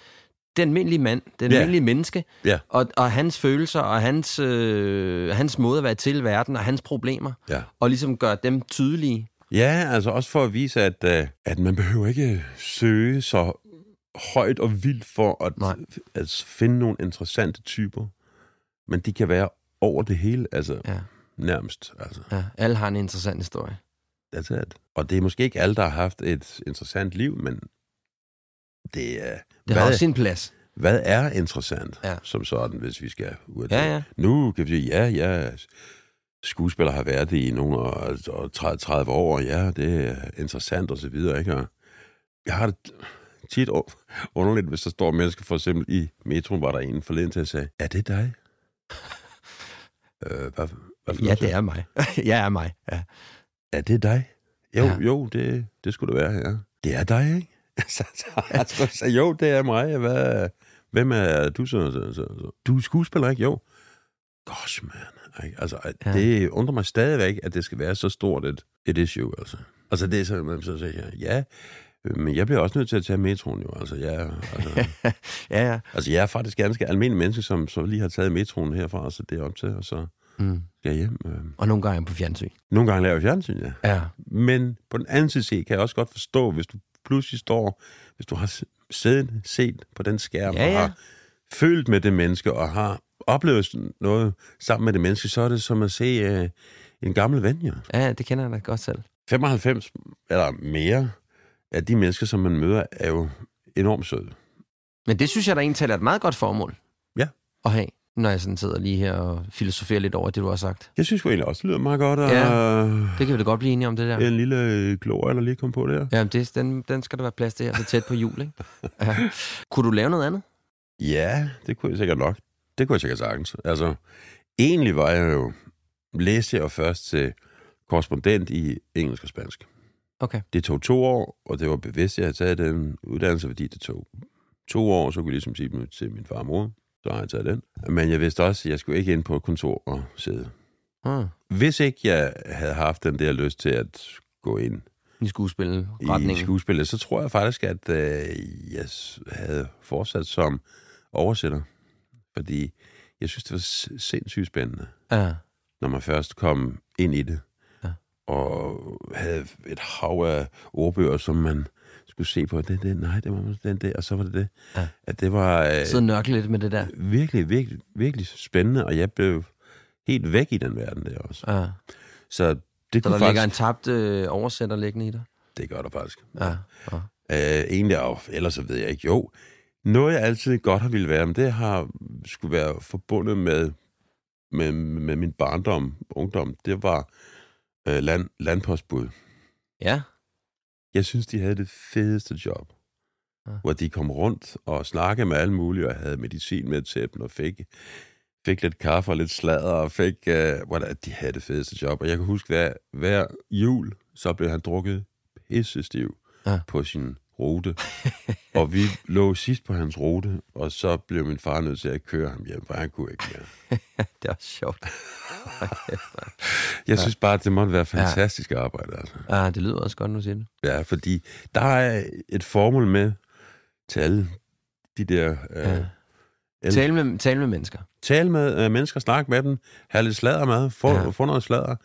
den almindelige mand, den Ja. almindelige menneske, Ja. og, og hans følelser, og hans, øh, hans måde at være til i verden, og hans problemer, ja. og ligesom gøre dem tydelige. Ja, altså også for at vise, at, uh, at man behøver ikke søge så højt og vildt for at, Nej. at finde nogle interessante typer. Men de kan være over det hele, altså Ja, nærmest. Altså, ja. Alle har en interessant historie. that's it. Og det er måske ikke alle, der har haft et interessant liv, men det er... Det har også sin plads. hvad er interessant Ja. som sådan, hvis vi skal ud af Ja, det? ja. Nu kan vi sige, ja, ja, skuespiller har været det i nogle og, og 30, 30 år, ja, det er interessant og så videre, ikke? Og jeg har det tit underligt, hvis der står mennesker, for eksempel i metroen, var der en forleden til at sige, er det dig? øh, hvad, hvad Ja, det er mig. jeg er mig, ja. er det dig? Jo, Ja. ja. jo, det, det skulle det være, ja. Det er dig, ikke? så, så, så, så, jo, det er mig. Hvad, hvem er du så, så, så, så? Du er skuespiller, ikke? Jo. Gosh, man. Altså, Ja. det undrer mig stadigvæk, at det skal være så stort et, et issue, altså. Altså, det er så, man så siger, ja, men jeg bliver også nødt til at tage metroen, jo. Altså, ja, altså, ja, ja. altså, jeg er faktisk ganske almindelig menneske, som så lige har taget metroen herfra, så det er op til, og så Mm. skal jeg hjem. Øh. Og nogle gange på fjernsyn. Nogle gange laver jeg fjernsyn, ja. Ja. Men på den anden side kan jeg også godt forstå, hvis du pludselig står, hvis du har siddet, set på den skærm, Ja, og ja. har følt med det menneske, og har oplevet noget sammen med det menneske, så er det som at se uh, en gammel ven, jo. ja, det kender jeg da godt selv. 95 eller mere af de mennesker, som man møder, er jo enormt søde. Men det synes jeg, der egentlig er et meget godt formål. Ja. At have, når jeg sådan sidder lige her og filosoferer lidt over det, du har sagt. Jeg synes jo egentlig også, det lyder meget godt, og Ja. Det kan vi da godt blive enige om, det der. en lille glorie, der lige kom på der. Ja, det, den, den skal der være plads til her, så tæt på jul, ikke? Ja. Kunne du lave noget andet? Ja, det kunne jeg sikkert nok. Det kunne jeg sikkert sagtens. Altså, egentlig var jeg jo, læste jeg jo først til korrespondent i engelsk og spansk. Okay. Det tog to år, og det var bevidst, at jeg havde taget den uddannelse, fordi det tog to år, så kunne jeg ligesom sige til min far og mor. Så har jeg taget den. Men jeg vidste også, at jeg skulle ikke ind på et kontor og sidde. Hmm. Hvis ikke jeg havde haft den der lyst til at gå ind I skuespil i skuespillet, så tror jeg faktisk, at øh, jeg havde fortsat som oversætter. Fordi jeg synes, det var sindssygt spændende, Ja. når man først kom ind i det. Ja. Og havde et hav af ordbøger, som man skulle se på. Det, det, nej, det var den der, og så var det det. Ja. At det var øh, og nørkle lidt med det der. virkelig, virkelig, virkelig spændende, og jeg blev helt væk i den verden der også. Ja. Så det Så der ligger faktisk... en tabt øh, oversætter liggende i dig. Det gør der faktisk. Ja. ja. Øh, egentlig, og ellers så ved jeg ikke. Jo, noget jeg altid godt har ville være, men det har skulle være forbundet med, med, med min barndom, ungdom, det var øh, land, landpostbud. Ja. Jeg synes, de havde det fedeste job. Ja. Ja. Hvor de kom rundt og snakkede med alle mulige, og havde medicin med til dem, og fik, fik lidt kaffe og lidt sladder, og fik, øh, hvordan, de havde det fedeste job. Og jeg kan huske, hver, hver jul, så blev han drukket pissestiv Ja. ja. på sin rute. og vi lå sidst på hans rute, og så blev min far nødt til at køre ham hjem, for han kunne ikke mere. det også sjovt. Jeg synes bare, at det måtte være fantastisk arbejde. Altså. Ja, det lyder også godt, nu siger det. Ja, fordi der er et formål med til alle de der... Øh, Ja. el- Tale med, tale med mennesker. Tale med øh, mennesker, snak med dem, have lidt sladder med, få, Ja. ja. få noget sladder,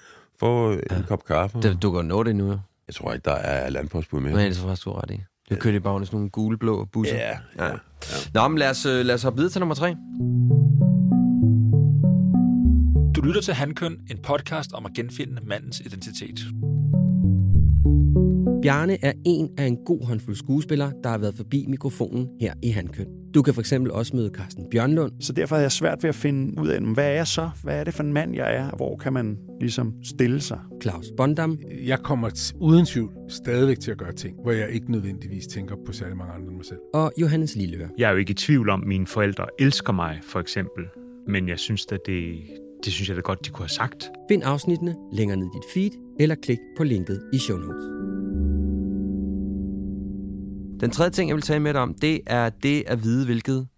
få ja. en kop kaffe. Det, du kan nå det nu, jo. Jeg tror ikke, der er landpostbud mere. Men det er faktisk du har ret i. Du kører i bagene sådan nogle gule, blå busser. Ja, ja. Nå, men lad os, øh, lad os hoppe videre til nummer tre. Du lytter til Handkøn, en podcast om at genfinde mandens identitet. Bjarne er en af en god håndfuld skuespillere, der har været forbi mikrofonen her i Handkøn. Du kan for eksempel også møde Carsten Bjørnlund. Så derfor er jeg svært ved at finde ud af, hvad er jeg så? Hvad er det for en mand, jeg er? Hvor kan man ligesom stille sig? Claus Bondam. Jeg kommer uden tvivl stadigvæk til at gøre ting, hvor jeg ikke nødvendigvis tænker på særlig mange andre end mig selv. Og Johannes Lilleør. Jeg er jo ikke i tvivl om, at mine forældre elsker mig, for eksempel. Men jeg synes at det, det synes jeg da godt, de kunne have sagt. Find afsnittene længere ned i dit feed, eller klik på linket i show notes. Den tredje ting, jeg vil tale med dig om, det er det at vide, hvilket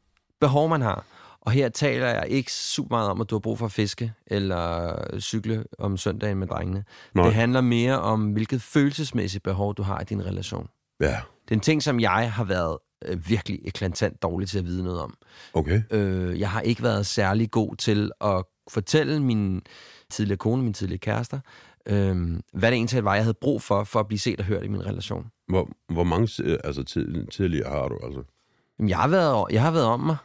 behov man har. Og her taler jeg ikke super meget om, at du har brug for at fiske eller cykle om søndagen med drengene. Nej. Det handler mere om, hvilket følelsesmæssigt behov du har i din relation. Ja, Det er en ting, som jeg har været øh, virkelig eklatant dårlig til at vide noget om. okay. Øh, jeg har ikke været særlig god til at fortælle min tidligere kone, mine tidligere kærester, øh, hvad det egentlig var, jeg havde brug for, for at blive set og hørt i min relation. Hvor, hvor mange øh, altså, tid, tidligere har du? Altså? Jamen, jeg har været, jeg har været om mig.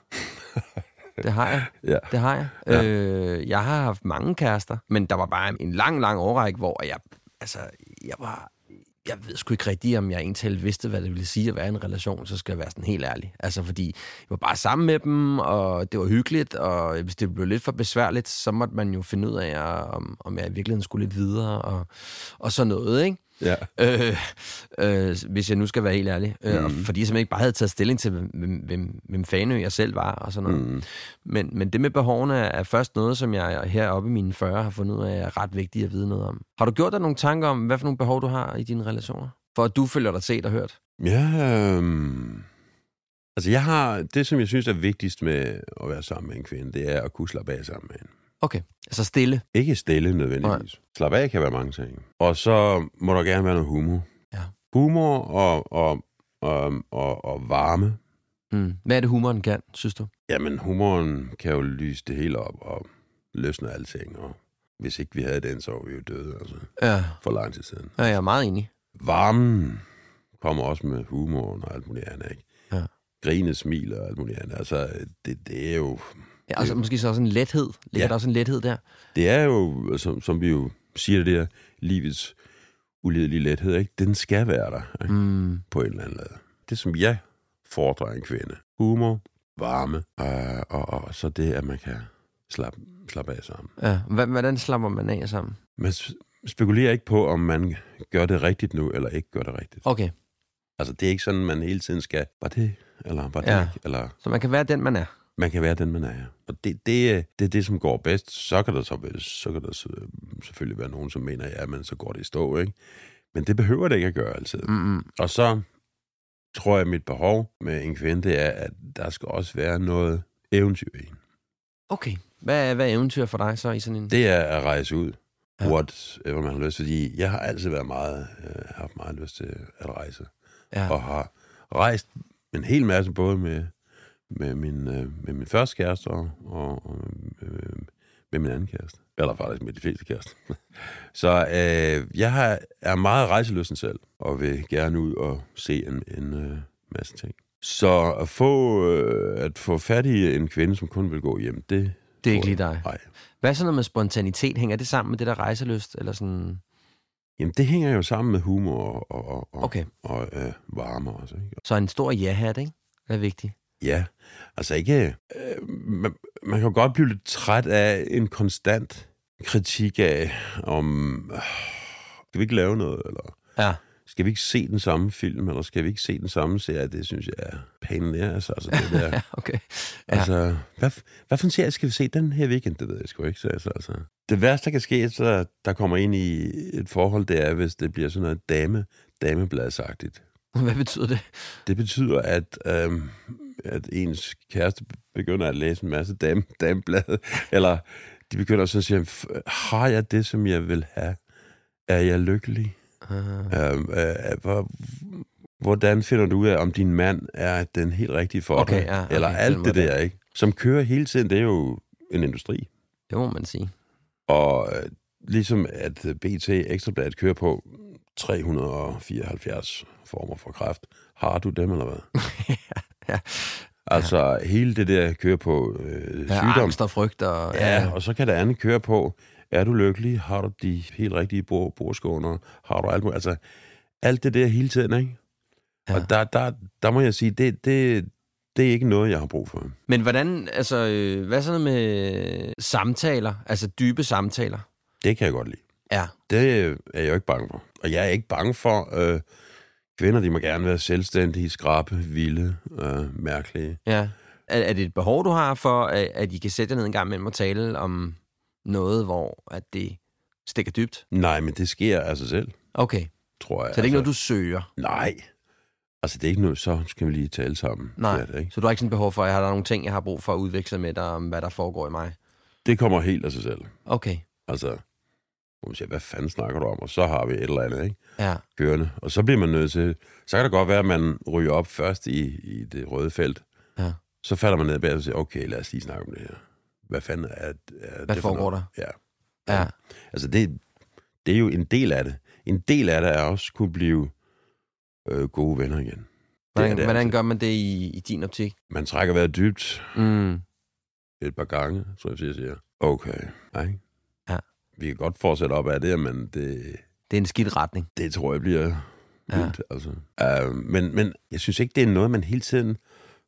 Det har jeg. Ja. Det har jeg. Ja. Øh, jeg har haft mange kærester, men der var bare en lang, lang årrække, hvor jeg, altså, jeg var... Jeg ved sgu ikke rigtigt, om jeg egentlig vidste, hvad det ville sige at være i en relation, så skal jeg være sådan helt ærlig. Altså, fordi jeg var bare sammen med dem, og det var hyggeligt, og hvis det blev lidt for besværligt, så måtte man jo finde ud af, om, om jeg i virkeligheden skulle lidt videre, og, og sådan noget, ikke? Ja. øh, øh, hvis jeg nu skal være helt ærlig. Øh, og Mhm. fordi jeg simpelthen ikke bare havde taget stilling til, hvem, hvem, hvem fanø jeg selv var, og sådan noget. Mm. Men, men det med behovene er først noget, som jeg heroppe i mine 40 har fundet ud af, er ret vigtigt at vide noget om. Har du gjort dig nogle tanker om, hvad for nogle behov du har i dine relationer? For at du føler dig set og hørt? Ja, øhm, altså jeg har, det som jeg synes er vigtigst med at være sammen med en kvinde, det er at kunne slappe af sammen med hende. Okay, altså stille. Ikke stille nødvendigvis. Nej. Slappe af kan være mange ting. Og så må der gerne være noget humor. Ja. Humor og, og, og, og, og varme. Mm. Hvad er det, humoren kan, synes du? Jamen, humoren kan jo lyse det hele op og løsne alting. Og hvis ikke vi havde den, så var vi jo døde altså, Ja, for lang tid siden. ja jeg er meget enig. Varmen kommer også med humoren og alt muligt andet, ikke? Ja. Grine, smil og alt muligt andet. Altså, det, det er jo... Ja, og så, måske så også en lethed. Ligger Ja. der også en lethed der? Det er jo, som, som vi jo siger det der, livets ulidelige lethed, ikke? Den skal være der, ikke? Mm. på en eller anden led. Det, som jeg fordrer af en kvinde. Humor, varme, øh, og, og så det, at man kan slappe, slappe af sammen. Ja. Hvordan slapper man af sammen? Man spekulerer ikke på, om man gør det rigtigt nu, eller ikke gør det rigtigt. Okay, Altså, det er ikke sådan, man hele tiden skal, var det, eller var det Ja. ikke, eller så man kan være den, man er. Man kan være den, man er. Og det, det, det er det, som går bedst. Så kan der, så, så kan der så, selvfølgelig være nogen, som mener, ja, men så går det i stå, ikke? Men det behøver det ikke at gøre altid. Mm-mm. Og så tror jeg, at mit behov med en kvinde, det er, at der skal også være noget eventyr i hende. Okay. Hvad er, hvad er eventyr for dig så i sådan en... Det er at rejse ud. Ja. Whatever man har lyst. Fordi jeg har altid været meget, øh, haft meget lyst til at rejse. Ja. Og har rejst en hel masse, både med, med, min, øh, med min første kæreste og, og, og øh, med min anden kæreste. Eller faktisk med de fleste kærester. Så øh, jeg har, er meget rejselysten selv, og vil gerne ud og se en, en øh, masse ting. Så at få, øh, at få fat i en kvinde, som kun vil gå hjem, det... Det er ikke lige dig. Nej. Hvad sådan noget med spontanitet? Hænger det sammen med det der rejselyst? Eller sådan... Jamen, det hænger jo sammen med humor og, og, og, og, Okay. og øh, varme også. Ikke? Så en stor ja-hat, ikke? Det er vigtigt. Ja, altså ikke... Øh, man, man kan godt blive lidt træt af en konstant kritik af, om... Øh, skal vi ikke lave noget, eller Ja. skal vi ikke se den samme film, eller skal vi ikke se den samme serie? Det synes jeg er pain nær, altså, altså det der. Okay. Ja. Altså, hvad, hvad for en serie skal vi se den her weekend? Det ved jeg sgu ikke. Så, altså, altså. Det værste, der kan ske, så der kommer ind i et forhold, det er, hvis det bliver sådan noget dame, damebladsagtigt. Hvad betyder det? Det betyder, at, øhm, at ens kæreste begynder at læse en masse dame, dameblade, eller de begynder så at sige, "F- har jeg det, som jeg vil have? Er jeg lykkelig? Uh, Øhm, øh, hvor, hvordan finder du ud af, om din mand er den helt rigtige for Okay, dig? ja, okay, eller alt det der, der. ikke? Som kører hele tiden, det er jo en industri. det må man sige. Og øh, ligesom at BT Ekstrabladet kører på 374 former for kræft, har du dem, eller hvad? ja. Altså ja. hele det der køre på øh, Ja, sygdom. angst og frygt. Og, Ja, og så kan det andet køre på, er du lykkelig? Har du de helt rigtige bord, bordskåner? Har du alt muligt? Altså, alt det der hele tiden, ikke? Ja. Ja. Og der, der, der må jeg sige, det, det, det er ikke noget, jeg har brug for. Men hvordan, altså, øh, hvad noget med samtaler, altså dybe samtaler? Det kan jeg godt lide. Ja. Det er jeg jo ikke bange for. Og jeg er ikke bange for, øh, kvinder, de må gerne være selvstændige, skrabe, vilde, øh, mærkelige. Ja. Er, er det et behov, du har for, at, at I kan sætte ned en gang imellem og tale om noget, hvor at det stikker dybt? Nej, men det sker af sig selv, Okay. tror jeg. Så det er ikke noget, du søger? Nej. Altså, det er ikke noget, så skal vi lige tale sammen. Nej. Det, er det, ikke? Så du har ikke sådan behov for, at jeg har der nogle ting, jeg har brug for at udveksle med dig om, hvad der foregår i mig? det kommer helt af sig selv. Okay. Altså, hvor man siger, hvad fanden snakker du om? Og så har vi et eller andet, ikke? Ja. Kørende. Og så bliver man nødt til... Så kan det godt være, at man ryger op først i, i det røde felt. Ja. Så falder man ned bag og siger, okay, lad os lige snakke om det her. Hvad fanden er, er Hvad det for noget? Ja. Ja. Altså, det, det er jo en del af det. En del af det er også kunne blive øh, gode venner igen. Hvordan, det, det hvordan altså. gør man det i, i din optik? Man trækker vejret dybt Mm. et par gange, så jeg siger, okay, nej. Vi kan godt fortsætte op af det, men det, Det er en skidt retning. det tror jeg bliver Ja. vildt. Ja. Altså. Uh, men, men jeg synes ikke, det er noget, man hele tiden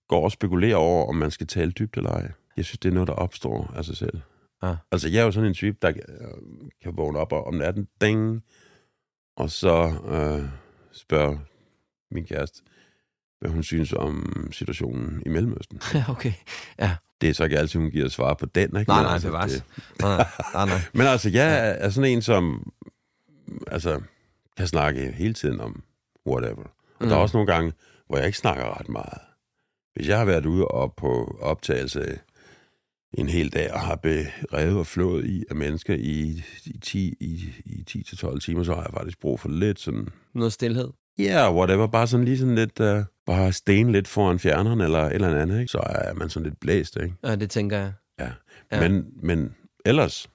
går og spekulerer over, om man skal tale dybt eller ej. Jeg synes, det er noget, der opstår af sig selv. Ja. Altså, jeg er jo sådan en type, der øh, kan vågne op om natten, ding, og så øh, spørger min kæreste, hvad hun synes om situationen i Mellemøsten. Ja, okay. Ja. Det er så ikke altid, hun giver svar på den, ikke? Nej, nej, altså, bevares. det- Nej, nej, nej. Men altså, jeg er sådan en, som altså, kan snakke hele tiden om whatever. Og mm. der er Mm. også nogle gange, hvor jeg ikke snakker ret meget. Hvis jeg har været ude og på optagelse en hel dag og har berevet og flået i af mennesker i, i, 10, i, i 10-12 timer, så har jeg faktisk brug for lidt sådan... Noget stillhed. Ja, yeah, whatever. Bare sådan lige sådan lidt... Uh, bare sten lidt foran fjerneren eller et eller andet, ikke? Så er man sådan lidt blæst, ikke? Ja, det tænker jeg. Ja. Ja. Men, men ellers,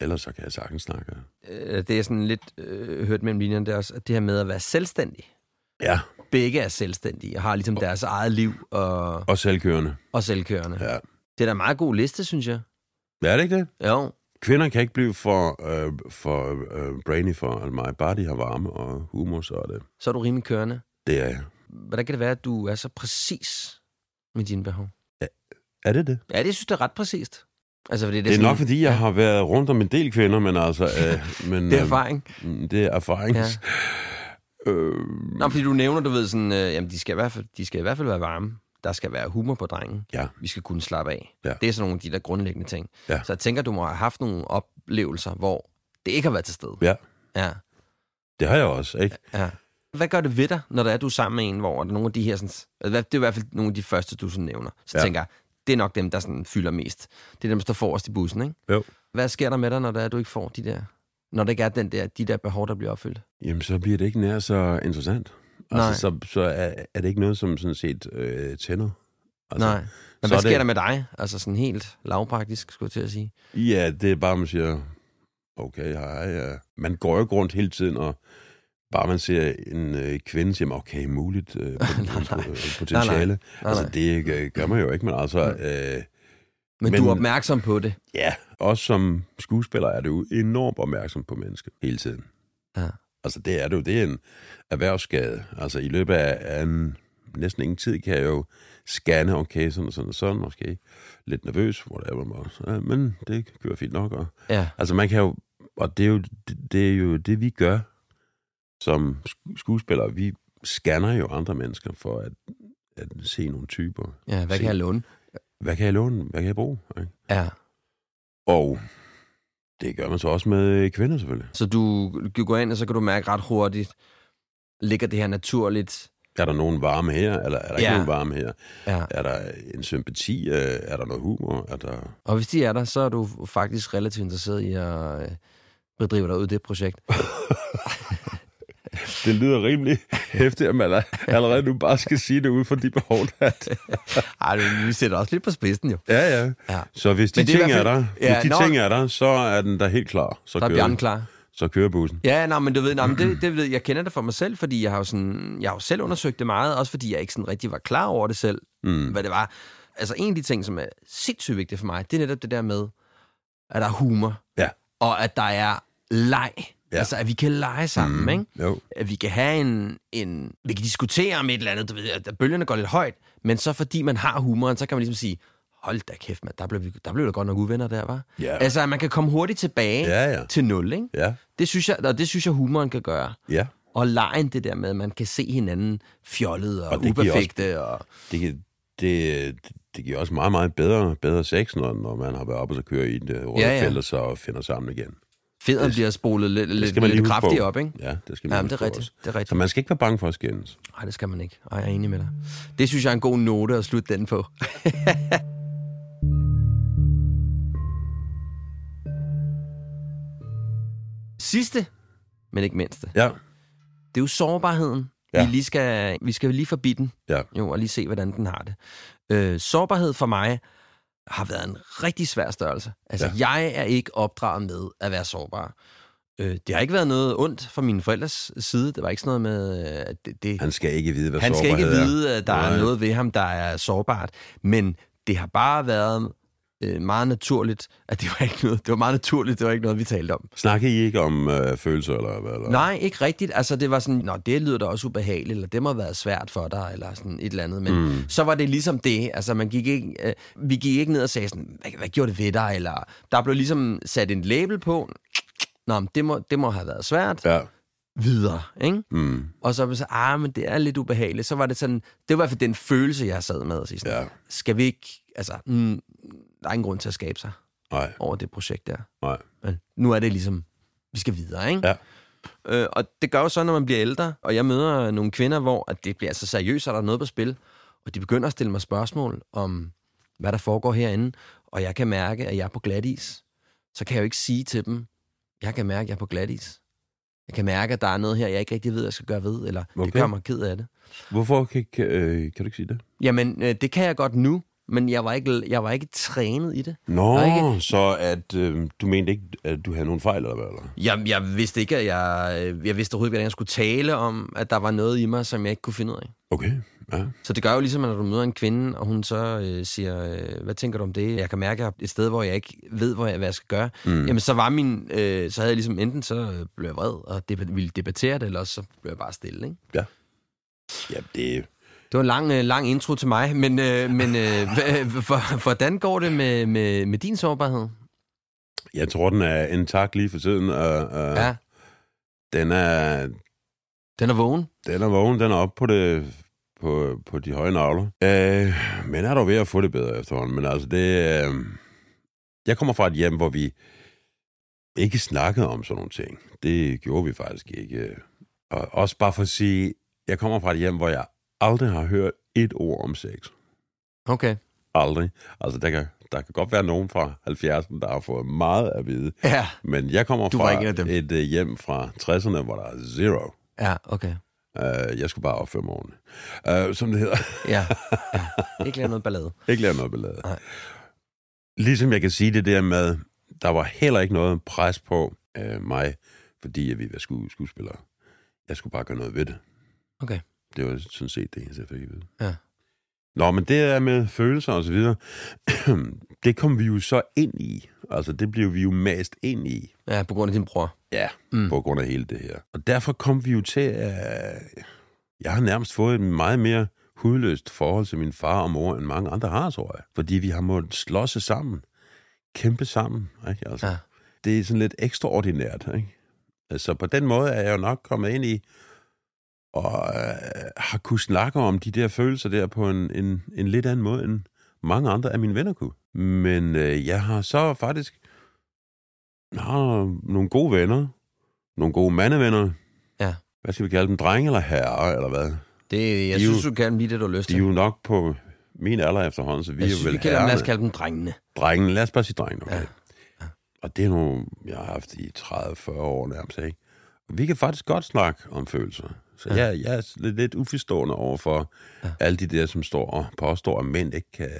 ellers så kan jeg sagtens snakke. Øh, Det er sådan lidt øh, hørt mellem linjerne, det er også, at det her med at være selvstændig. Ja, Begge er selvstændige og har ligesom deres eget liv og, og selvkørende. og selvkørende. Ja. Det er da en meget god liste, synes jeg. Er det ikke det? Jo. Kvinder kan ikke blive for, øh, for øh, brainy for mig. Bare de har varme og humor, så er det. Så er du rimelig kørende. Det er jeg. Hvordan kan det være, at du er så præcis med dine behov? Er det det? Ja, det synes jeg er ret præcist. Altså, fordi det, Det er sådan, nok, fordi jeg har været rundt om en del kvinder, men altså... Øh, men, Det er erfaring. Øh, det er erfarings... Ja. Øh, Nå, fordi du nævner, du ved sådan, øh, jamen, de skal, i hvert fald, de skal i hvert fald være varme. Der skal være humor på drengen. ja, Vi skal kunne slappe af. Ja. Det er sådan nogle af de der grundlæggende ting. Ja. Så jeg tænker, du må have haft nogle oplevelser, hvor det ikke har været til stede. ja, Ja. det har jeg også, ikke? ja. Hvad gør det ved dig, når der er du er sammen med en, hvor der er nogle af de her... Sådan, altså, det er i hvert fald nogle af de første, du sådan nævner. Så Ja. tænker jeg, det er nok dem, der sådan fylder mest. Det er dem, der står forrest i bussen, ikke? Jo. Hvad sker der med dig, når der er, du ikke får de der... Når der ikke er den der, de der behov, der bliver opfyldt? Jamen, så bliver det ikke nær så interessant. Nej. Altså, så, så er, er det ikke noget, som sådan set øh, tænder. Altså, Nej. Men så hvad er sker det- der med dig? Altså sådan helt lavpraktisk, skulle jeg til at sige. Ja, det er bare, man siger, okay, hej. Ja. Man går jo rundt hele tiden, og bare man ser en øh, kvinde, siger man, okay, muligt øh, Nej, nej. potentiale. Nej, Altså, det øh, gør man jo ikke, men altså, øh, Men, Men- du er opmærksom på det. ja, også som skuespiller er det jo enormt opmærksom på mennesker hele tiden. Ja. Altså, det er det jo. Det er en erhvervsskade. Altså, i løbet af en, næsten ingen tid kan jeg jo scanne, okay, sådan og sådan og sådan, måske lidt nervøs, whatever, ja, men det kører fint nok. Og, Ja. altså, man kan jo, og det er jo det, det, er jo det vi gør som sk- skuespillere. Vi scanner jo andre mennesker for at, at se nogle typer. Ja, hvad Se. kan jeg låne? Hvad kan jeg låne? Hvad kan jeg bruge? Ikke? Ja. Og det gør man så også med kvinder, selvfølgelig. Så du, du går ind, og så kan du mærke ret hurtigt, ligger det her naturligt? Er der nogen varme her, eller er der ikke Ja. nogen varme her? Ja. Er der en sympati? øh, Er der noget humor? Er der... Og hvis de er der, så er du faktisk relativt interesseret i at øh, bedrive dig ud i det projekt. Det lyder rimelig hæftigt, at man er- allerede nu bare skal sige det ud for de behov, der er. Ej, vi sætter også lidt på spidsen jo. Ja, ja. Ja. Så hvis de det er ting er der, fald- ja, hvis de nå. ting er der, så er den der helt klar. Så Så er Bjørn klar. så kører bussen. Ja, nej, men du ved, nej, men det, det ved, jeg kender det for mig selv, fordi jeg har jo, sådan, jeg har jo selv undersøgt det meget, også fordi jeg ikke sådan rigtig var klar over det selv, Mm. hvad det var. Altså en af de ting, som er sindssygt vigtigt for mig, det er netop det der med, at der er humor, Ja. og at der er leg. Ja. Altså, at vi kan lege sammen, mm. ikke? Jo. At vi kan have en, en... Vi kan diskutere om et eller andet, du ved, at bølgerne går lidt højt, men så fordi man har humoren, så kan man ligesom sige, hold da kæft, man, der blev, vi, der blev der godt nok uvenner der, var. Ja. Altså, at man kan komme hurtigt tilbage Ja, ja. til nul, ikke? Ja, Det synes jeg, og det synes jeg, humoren kan gøre. ja. Og lejen det der med, at man kan se hinanden fjollet og, Og det uperfekte. Og... Det, det, det giver også meget, meget bedre, bedre sex, når, når man har været oppe og så kører i det røde Ja, ja, ja. og så finder sammen igen. Federen bliver spolet lidt, lidt, lidt kraftigt op, ikke? Ja, det skal man Jamen, det er rigtigt. også. Det er rigtigt. Så man skal ikke være bange for at skændes. Nej, det skal man ikke. Ej, jeg er enig med dig. Det synes jeg er en god note at slutte den på. Sidste, men ikke mindste. Ja, Det er jo sårbarheden. Ja. Ja. Vi, lige skal, vi skal lige forbi den. Ja. Jo, og lige se, hvordan den har det. Øh, sårbarhed for mig har været en rigtig svær størrelse. Altså, Ja. jeg er ikke opdraget med at være sårbar. Øh, det har ikke været noget ondt fra mine forældres side. Det var ikke sådan noget med... øh, at Det, det, han skal ikke vide, hvad han skal ikke vide, at der Nej. er noget ved ham, der er sårbart. Men det har bare været øh, meget naturligt, at det var ikke noget, det var meget naturligt, det var ikke noget, vi talte om. Snakker I ikke om øh, følelser, eller hvad? Eller? Nej, ikke rigtigt. Altså, det var sådan, nå, det lyder da også ubehageligt, eller det må have været svært for dig, eller sådan et eller andet. Men mm. så var det ligesom det. Altså, man gik ikke, øh, vi gik ikke ned og sagde sådan, hvad, hvad gjorde det ved dig? Eller der blev ligesom sat en label på. Nå, men det må, det må have været svært. Ja. Videre, ikke? Mm. Og så var så, ah, men det er lidt ubehageligt. Så var det sådan, det var i hvert fald den følelse, jeg sad med. Sådan, Ja. Skal vi ikke, altså, mm, der er ingen grund til at skabe sig Nej, over det projekt der. nej. Men nu er det ligesom, vi skal videre, ikke? Ja. Øh, og det gør jo så, når man bliver ældre, og jeg møder nogle kvinder, hvor at det bliver så seriøst, og der er noget på spil, og de begynder at stille mig spørgsmål om, hvad der foregår herinde, og jeg kan mærke, at jeg er på glat is. Så kan jeg jo ikke sige til dem, jeg kan mærke, at jeg er på glat is. Jeg kan mærke, at der er noget her, jeg ikke rigtig ved, at jeg skal gøre ved, eller okay. det gør mig ked af det. Hvorfor kan, kan, øh, kan du ikke sige det? Jamen, øh, det kan jeg godt nu, men jeg var ikke, jeg var ikke trænet i det. Nå, ikke- så at øh, du mente ikke, at du havde nogen fejl, eller hvad? Eller? Jeg, jeg vidste ikke, at jeg, øh, jeg vidste overhovedet, hvordan jeg skulle tale om, at der var noget i mig, som jeg ikke kunne finde ud af. Okay, ja. Så det gør jo ligesom, at når du møder en kvinde, og hun så øh, siger, øh, hvad tænker du om det? Jeg kan mærke, at jeg er et sted, hvor jeg ikke ved, hvor jeg, hvad jeg skal gøre. Mm. Jamen, så var min, øh, så havde jeg ligesom enten, så øh, blev jeg vred og debat, ville debattere det, eller også så blev jeg bare stille, ikke? Ja, det, Det var en lang, øh, lang intro til mig, men, øh, men øh, hvordan går det med, med, med din sårbarhed? jeg tror, den er intakt lige for tiden. Og, og Ja, den, er, den er vågen. den er vågen, den er oppe på, det, på, på de høje navler. Øh, men er dog ved at få det bedre efterhånden. Men altså, det... Øh, jeg kommer fra et hjem, hvor vi ikke snakkede om sådan nogle ting. Det gjorde vi faktisk ikke. Og også bare for at sige, jeg kommer fra et hjem, hvor jeg aldrig har hørt et ord om sex. Okay. Aldrig. Altså, der kan, der kan godt være nogen fra 70'erne, der har fået meget at vide. Ja, Men jeg kommer Du fra et uh, hjem fra 60'erne, hvor der er zero. ja, okay. Uh, jeg skulle bare opføre mig ordentligt. Uh, som det hedder. Ja, ja. ikke lave noget ballade. ikke lave noget ballade. Nej. Ligesom jeg kan sige det der med, der var heller ikke noget pres på uh, mig, fordi at vi var sku- skuespillere. Jeg skulle bare gøre noget ved det. Okay. Det var sådan set det eneste, jeg fik at vide. Ja. Nå, men det er med følelser og så videre. det kom vi jo så ind i. Altså, det blev vi jo mast ind i. Ja, på grund af din bror. Ja, Mm. på grund af hele det her. Og derfor kom vi jo til at... Jeg har nærmest fået et meget mere hudløst forhold til min far og mor, end mange andre har, tror jeg. Fordi vi har måttet slås sammen. Kæmpe sammen. Ikke? Altså, Ja. Det er sådan lidt ekstraordinært. Ikke? Så på den måde er jeg jo nok kommet ind i og øh, har kunnet snakke om de der følelser der på en, en, en lidt anden måde, end mange andre af mine venner kunne. Men øh, jeg har så faktisk har nogle gode venner, nogle gode mandevenner. Ja. Hvad skal vi kalde dem? Drenge eller herre, eller hvad? Det, jeg De er jo- synes, du kan blive det, du har lyst De til. er jo nok på min alder efterhånden, så vi jeg er synes, vel vi kan, lad os kalde dem drengene. Drengen, lad os bare sige drengen, okay? Ja. Ja. Og det er nogle, jeg har haft i 30-40 år nærmest, ikke? Vi kan faktisk godt snakke om følelser. Så Ja. jeg, jeg er lidt, lidt uforstående over for Ja. alle de der, som står og påstår, at mænd ikke kan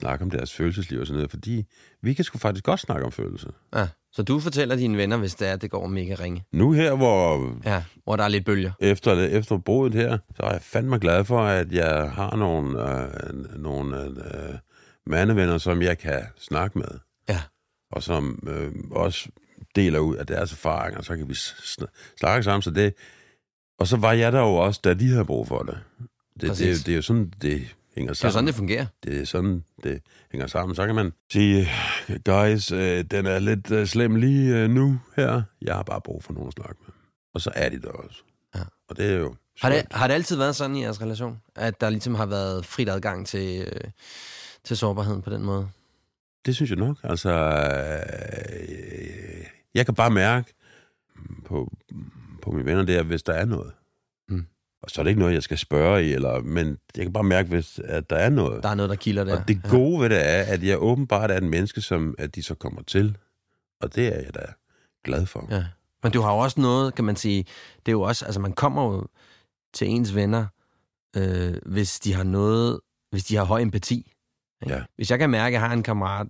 snakke om deres følelsesliv og sådan noget, fordi vi kan sgu faktisk godt snakke om følelser. Ja. Så du fortæller dine venner, hvis det er, det går mega ringe. Nu her, hvor Ja, hvor der er lidt bølger. efter, efter brudet her, så er jeg fandme glad for, at jeg har nogle, øh, nogle øh, mandevenner, som jeg kan snakke med. Ja. Og som øh, også deler ud af deres erfaringer, så kan vi sn- snakke sammen. Så det, og så var jeg der jo også, da de havde brug for det. Det, det, Præcis. det, det er jo sådan, det hænger Det er sammen. sådan, det fungerer. det er sådan, det hænger sammen. Så kan man sige, guys, øh, den er lidt øh, slem lige øh, nu her. Jeg har bare brug for nogen snakke med. Og så er de der også. Ja. Og det er jo... Har det, har det altid været sådan i jeres relation? At der ligesom har været frit adgang til, øh, til sårbarheden på den måde? Det synes jeg nok. Altså, øh, jeg kan bare mærke på, på mine venner der, hvis der er noget. Mm. Og så er det ikke noget, jeg skal spørge i, eller, men jeg kan bare mærke, hvis at der er noget. Der er noget, der kilder der. Og det gode ved det er, at jeg åbenbart er en menneske, som at de så kommer til. Og det er jeg da glad for. Ja. Men du har jo også noget, kan man sige, det er jo også, altså man kommer jo til ens venner, øh, hvis de har noget, hvis de har høj empati. ikke? Ja. Hvis jeg kan mærke, at jeg har en kammerat,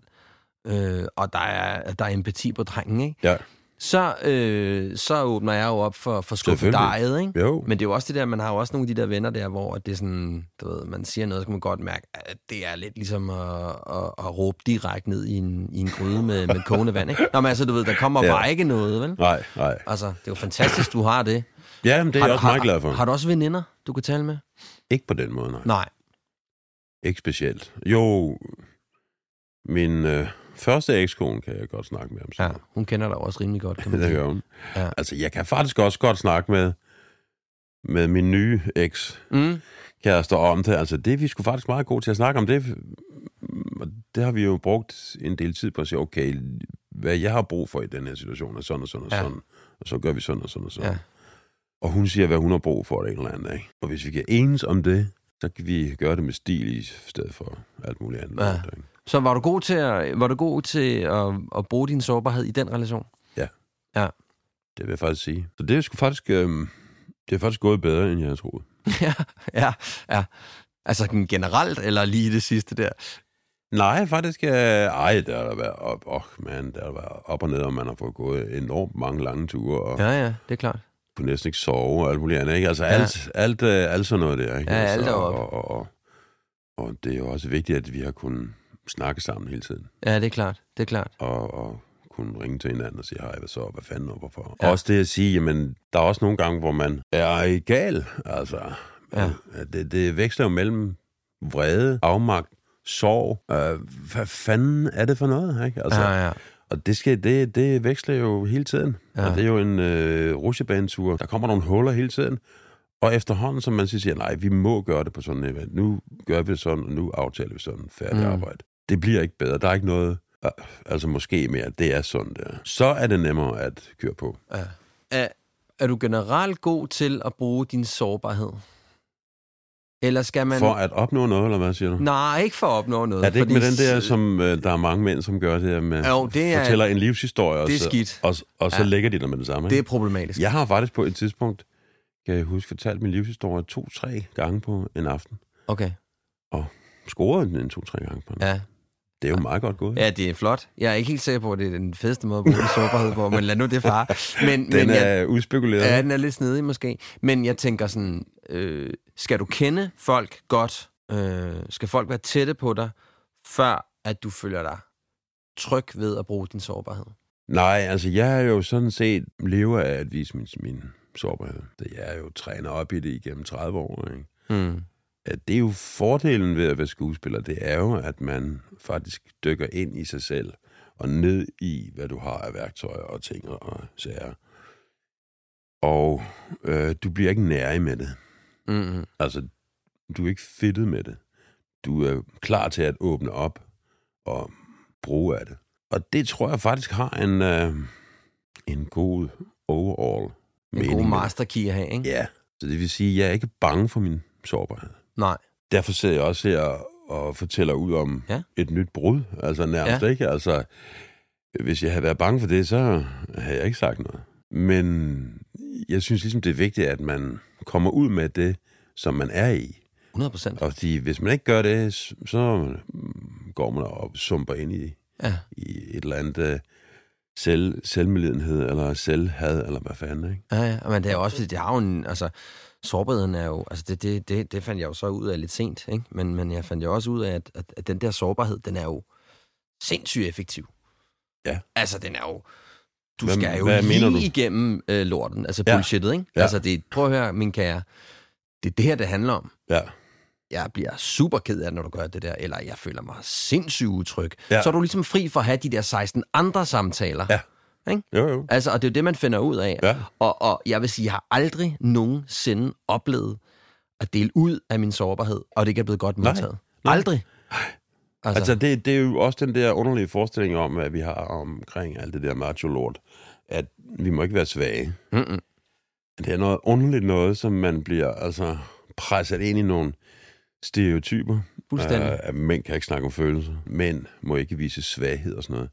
øh, og der er, der er empati på drengen, ikke? Ja. Så, øh, så åbner jeg jo op for, for skuffedejet, ikke? Jo. Men det er jo også det der, man har jo også nogle af de der venner der, hvor det er sådan, du ved, man siger noget, så kan man godt mærke, at det er lidt ligesom at, at, at råbe direkte ned i en, i en gryde med, med kogende vand, ikke? Nå, men altså, du ved, der kommer Ja. bare ikke noget, vel? Nej, nej. Altså, det er jo fantastisk, du har det. Ja, men det er har, jeg også meget har, glad for. Har du også veninder, du kan tale med? Ikke på den måde, nej. Nej. Ikke specielt. Jo, min øh, første ekskone kan jeg godt snakke med om. Ja, sådan hun kender dig også rimelig godt, kan man det sige. gør hun. Ja. Altså, jeg kan faktisk også godt snakke med, med min nye eks Mm. kærester om det. Altså, det er vi sgu faktisk meget gode til at snakke om. Det, og det har vi jo brugt en del tid på at sige, okay, hvad jeg har brug for i den her situation er sådan og sådan og Ja. sådan. Og så gør vi sådan og sådan og sådan. Ja. Og hun siger, hvad hun har brug for, det eller andet. Ikke? Og hvis vi kan enes om det, så kan vi gøre det med stil i stedet for alt muligt andet. Ja. Ikke? Så var du god til, at, var du god til at, at bruge din sårbarhed i den relation? Det vil jeg faktisk sige. Så det er sgu faktisk, øhm, det er faktisk gået bedre, end jeg havde troet. ja, ja, ja. Altså generelt, eller lige det sidste der? Nej, faktisk, øh, ej, der har der været op, oh, man, der har været op og ned, og man har fået gået enormt mange lange ture, og ja. Ja, ja, det er klart. kunne næsten ikke sove, og alt muligt andet, ikke? Altså, Ja. alt, alt, øh, alt sådan noget der, ikke? Ja, altså, alt og, og, og, og, det er jo også vigtigt, at vi har kunnet snakke sammen hele tiden, Ja, det er klart. Det er klart. og, og kunne ringe til hinanden og sige, hej, hvad så, hvad fanden og hvorfor. Ja. Også det at sige, jamen, der er også nogle gange, hvor man er gal, altså. Ja. Det, det veksler jo mellem vrede, afmagt, sorg. Øh, hvad fanden er det for noget, ikke? Altså, Ja, ja. Og det, skal, det, det veksler jo hele tiden. Ja. Og det er jo en øh, rusjebanetur. Der kommer nogle huller hele tiden. Og efterhånden, som man siger, nej, vi må gøre det på sådan en event. Nu gør vi det sådan, og nu aftaler vi sådan færdig mm. arbejde. Det bliver ikke bedre. Der er ikke noget, øh, altså måske mere. Det er sådan der. Så er det nemmere at køre på. ja. Er, er du generelt god til at bruge din sårbarhed? Eller skal man... For at opnå noget, eller hvad siger du? Nej, ikke for at opnå noget. Er det ikke fordi med den der, som øh, der er mange mænd, som gør det her med, Jo, det er- fortæller en livshistorie, og det er så, skidt. og, og så Ja. lægger de der med det samme. Det er ikke? problematisk. Jeg har faktisk på et tidspunkt, kan jeg huske, fortalt min livshistorie to-tre gange på en aften. Okay, Scoret den en to-tre gange på en ja. Det er jo meget godt gået. Ja, det er flot. Jeg er ikke helt sikker på, at det er den fedeste måde at bruge sårbarhed på, men lad nu det fare. Men, Den men er jeg, udspekuleret. ja, den er lidt snedig måske. Men jeg tænker sådan, øh, skal du kende folk godt? Øh, skal folk være tætte på dig, før at du føler dig tryg ved at bruge din sårbarhed? Nej, altså jeg er jo sådan set lever af at vise min, min sårbarhed. Jeg er jo træner op i det igennem 30 år. Ikke? Mm. At det er jo fordelen ved at være skuespiller, det er jo, at man faktisk dykker ind i sig selv og ned i, hvad du har af værktøjer og ting og sager. Og øh, du bliver ikke nærig med det. Mm-hmm. Altså, du er ikke fedtet med det. Du er klar til at åbne op og bruge af det. Og det tror jeg faktisk har en, øh, en god overall En mening god med det. master key at have, ikke? Ja, så det vil sige, at jeg er ikke bange for min sårbarhed. Nej. Derfor sidder jeg også her og fortæller ud om Ja. et nyt brud, altså nærmest Ja. ikke? Altså, hvis jeg havde været bange for det, så havde jeg ikke sagt noget. Men jeg synes ligesom, det er vigtigt, at man kommer ud med det, som man er i. 100 procent. Og fordi, hvis man ikke gør det, så går man og sumper ind i, Ja. i et eller andet øh, selv, selvmedlidenhed, eller selvhad, eller hvad fanden, ikke? Ja, ja, men det er jo også, fordi det har jo en, altså, sårbarheden er jo, altså det, det, det, det fandt jeg jo så ud af lidt sent, ikke? Men, men jeg fandt jo også ud af, at, at, at den der sårbarhed, den er jo sindssygt effektiv. Ja. Altså, den er jo, du Hvad- skal jo hvad lige du? igennem øh, lorten, altså Ja. bullshittet, ikke? Ja. Altså, det, prøv at høre, min kære, det er det her, det handler om. Ja. Jeg bliver super ked af det, når du gør det der, eller jeg føler mig sindssygt utryg. Ja. Så er du ligesom fri for at have de der 16 andre samtaler. Ja. Ikke? Jo, jo. Altså, og det er jo det, man finder ud af. Ja. Og, og jeg vil sige, jeg har aldrig nogensinde oplevet at dele ud af min sårbarhed, og det ikke er blevet godt Nej. modtaget. Nej. Aldrig. Altså, altså det, det er jo også den der underlige forestilling om, at vi har omkring alt det der macho-lort, at vi må ikke være svage. Mm-mm. Det er noget underligt noget, som man bliver altså presset ind i nogle stereotyper. Fuldstændig. Øh, at mænd kan ikke snakke om følelser. Mænd må ikke vise svaghed og sådan noget.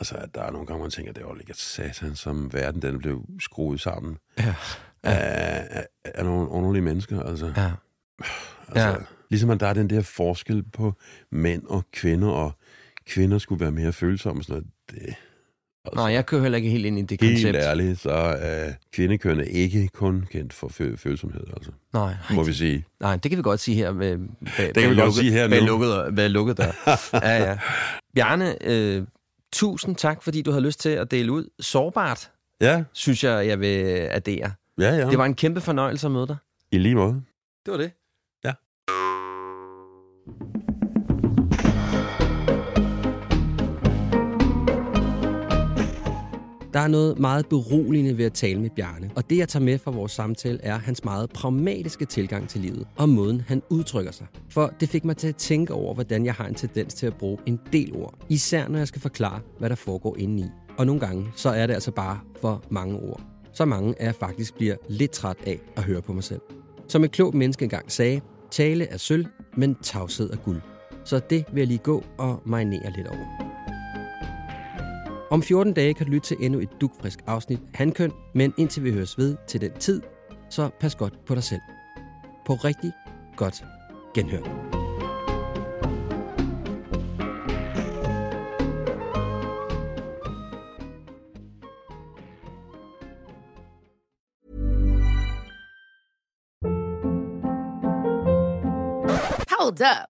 Altså, at der er nogle gange, man tænker, det er jo ikke satan, som verden den blev skruet sammen Ja. af, af, af nogle underlige mennesker. Altså, Ja. altså, Ja. Ligesom at der er den der forskel på mænd og kvinder, og kvinder skulle være mere følsomme og sådan noget. Det, altså, Nå, jeg kører heller ikke helt ind i det Helt koncept. ærligt, så er kvindekøn er ikke kun kendt for fø- følsomhed, altså. Nej, Må vi sige. nej, det kan vi godt sige her. Med, bag, kan vi godt sige her nu. Lukket, bag lukket dør. ja, ja. Bjarne, øh, tusind tak, fordi du har lyst til at dele ud. Sårbart, Ja, synes jeg, jeg vil addere. ja, ja. Det var en kæmpe fornøjelse at møde dig. I lige måde. Det var det. Ja. Der er noget meget beroligende ved at tale med Bjarne, og det jeg tager med fra vores samtale er hans meget pragmatiske tilgang til livet og måden han udtrykker sig. For det fik mig til at tænke over, hvordan jeg har en tendens til at bruge en del ord, især når jeg skal forklare, hvad der foregår indeni. Og nogle gange, så er det altså bare for mange ord. Så mange, at jeg faktisk bliver lidt træt af at høre på mig selv. Som et klogt menneske engang sagde, tale er sølv, men tavshed er guld. Så det vil jeg lige gå og marinere lidt over. Om 14 dage kan du lytte til endnu et dugfrisk afsnit Handkøn, men indtil vi høres ved til den tid, så pas godt på dig selv. På rigtig godt genhør. Hold up.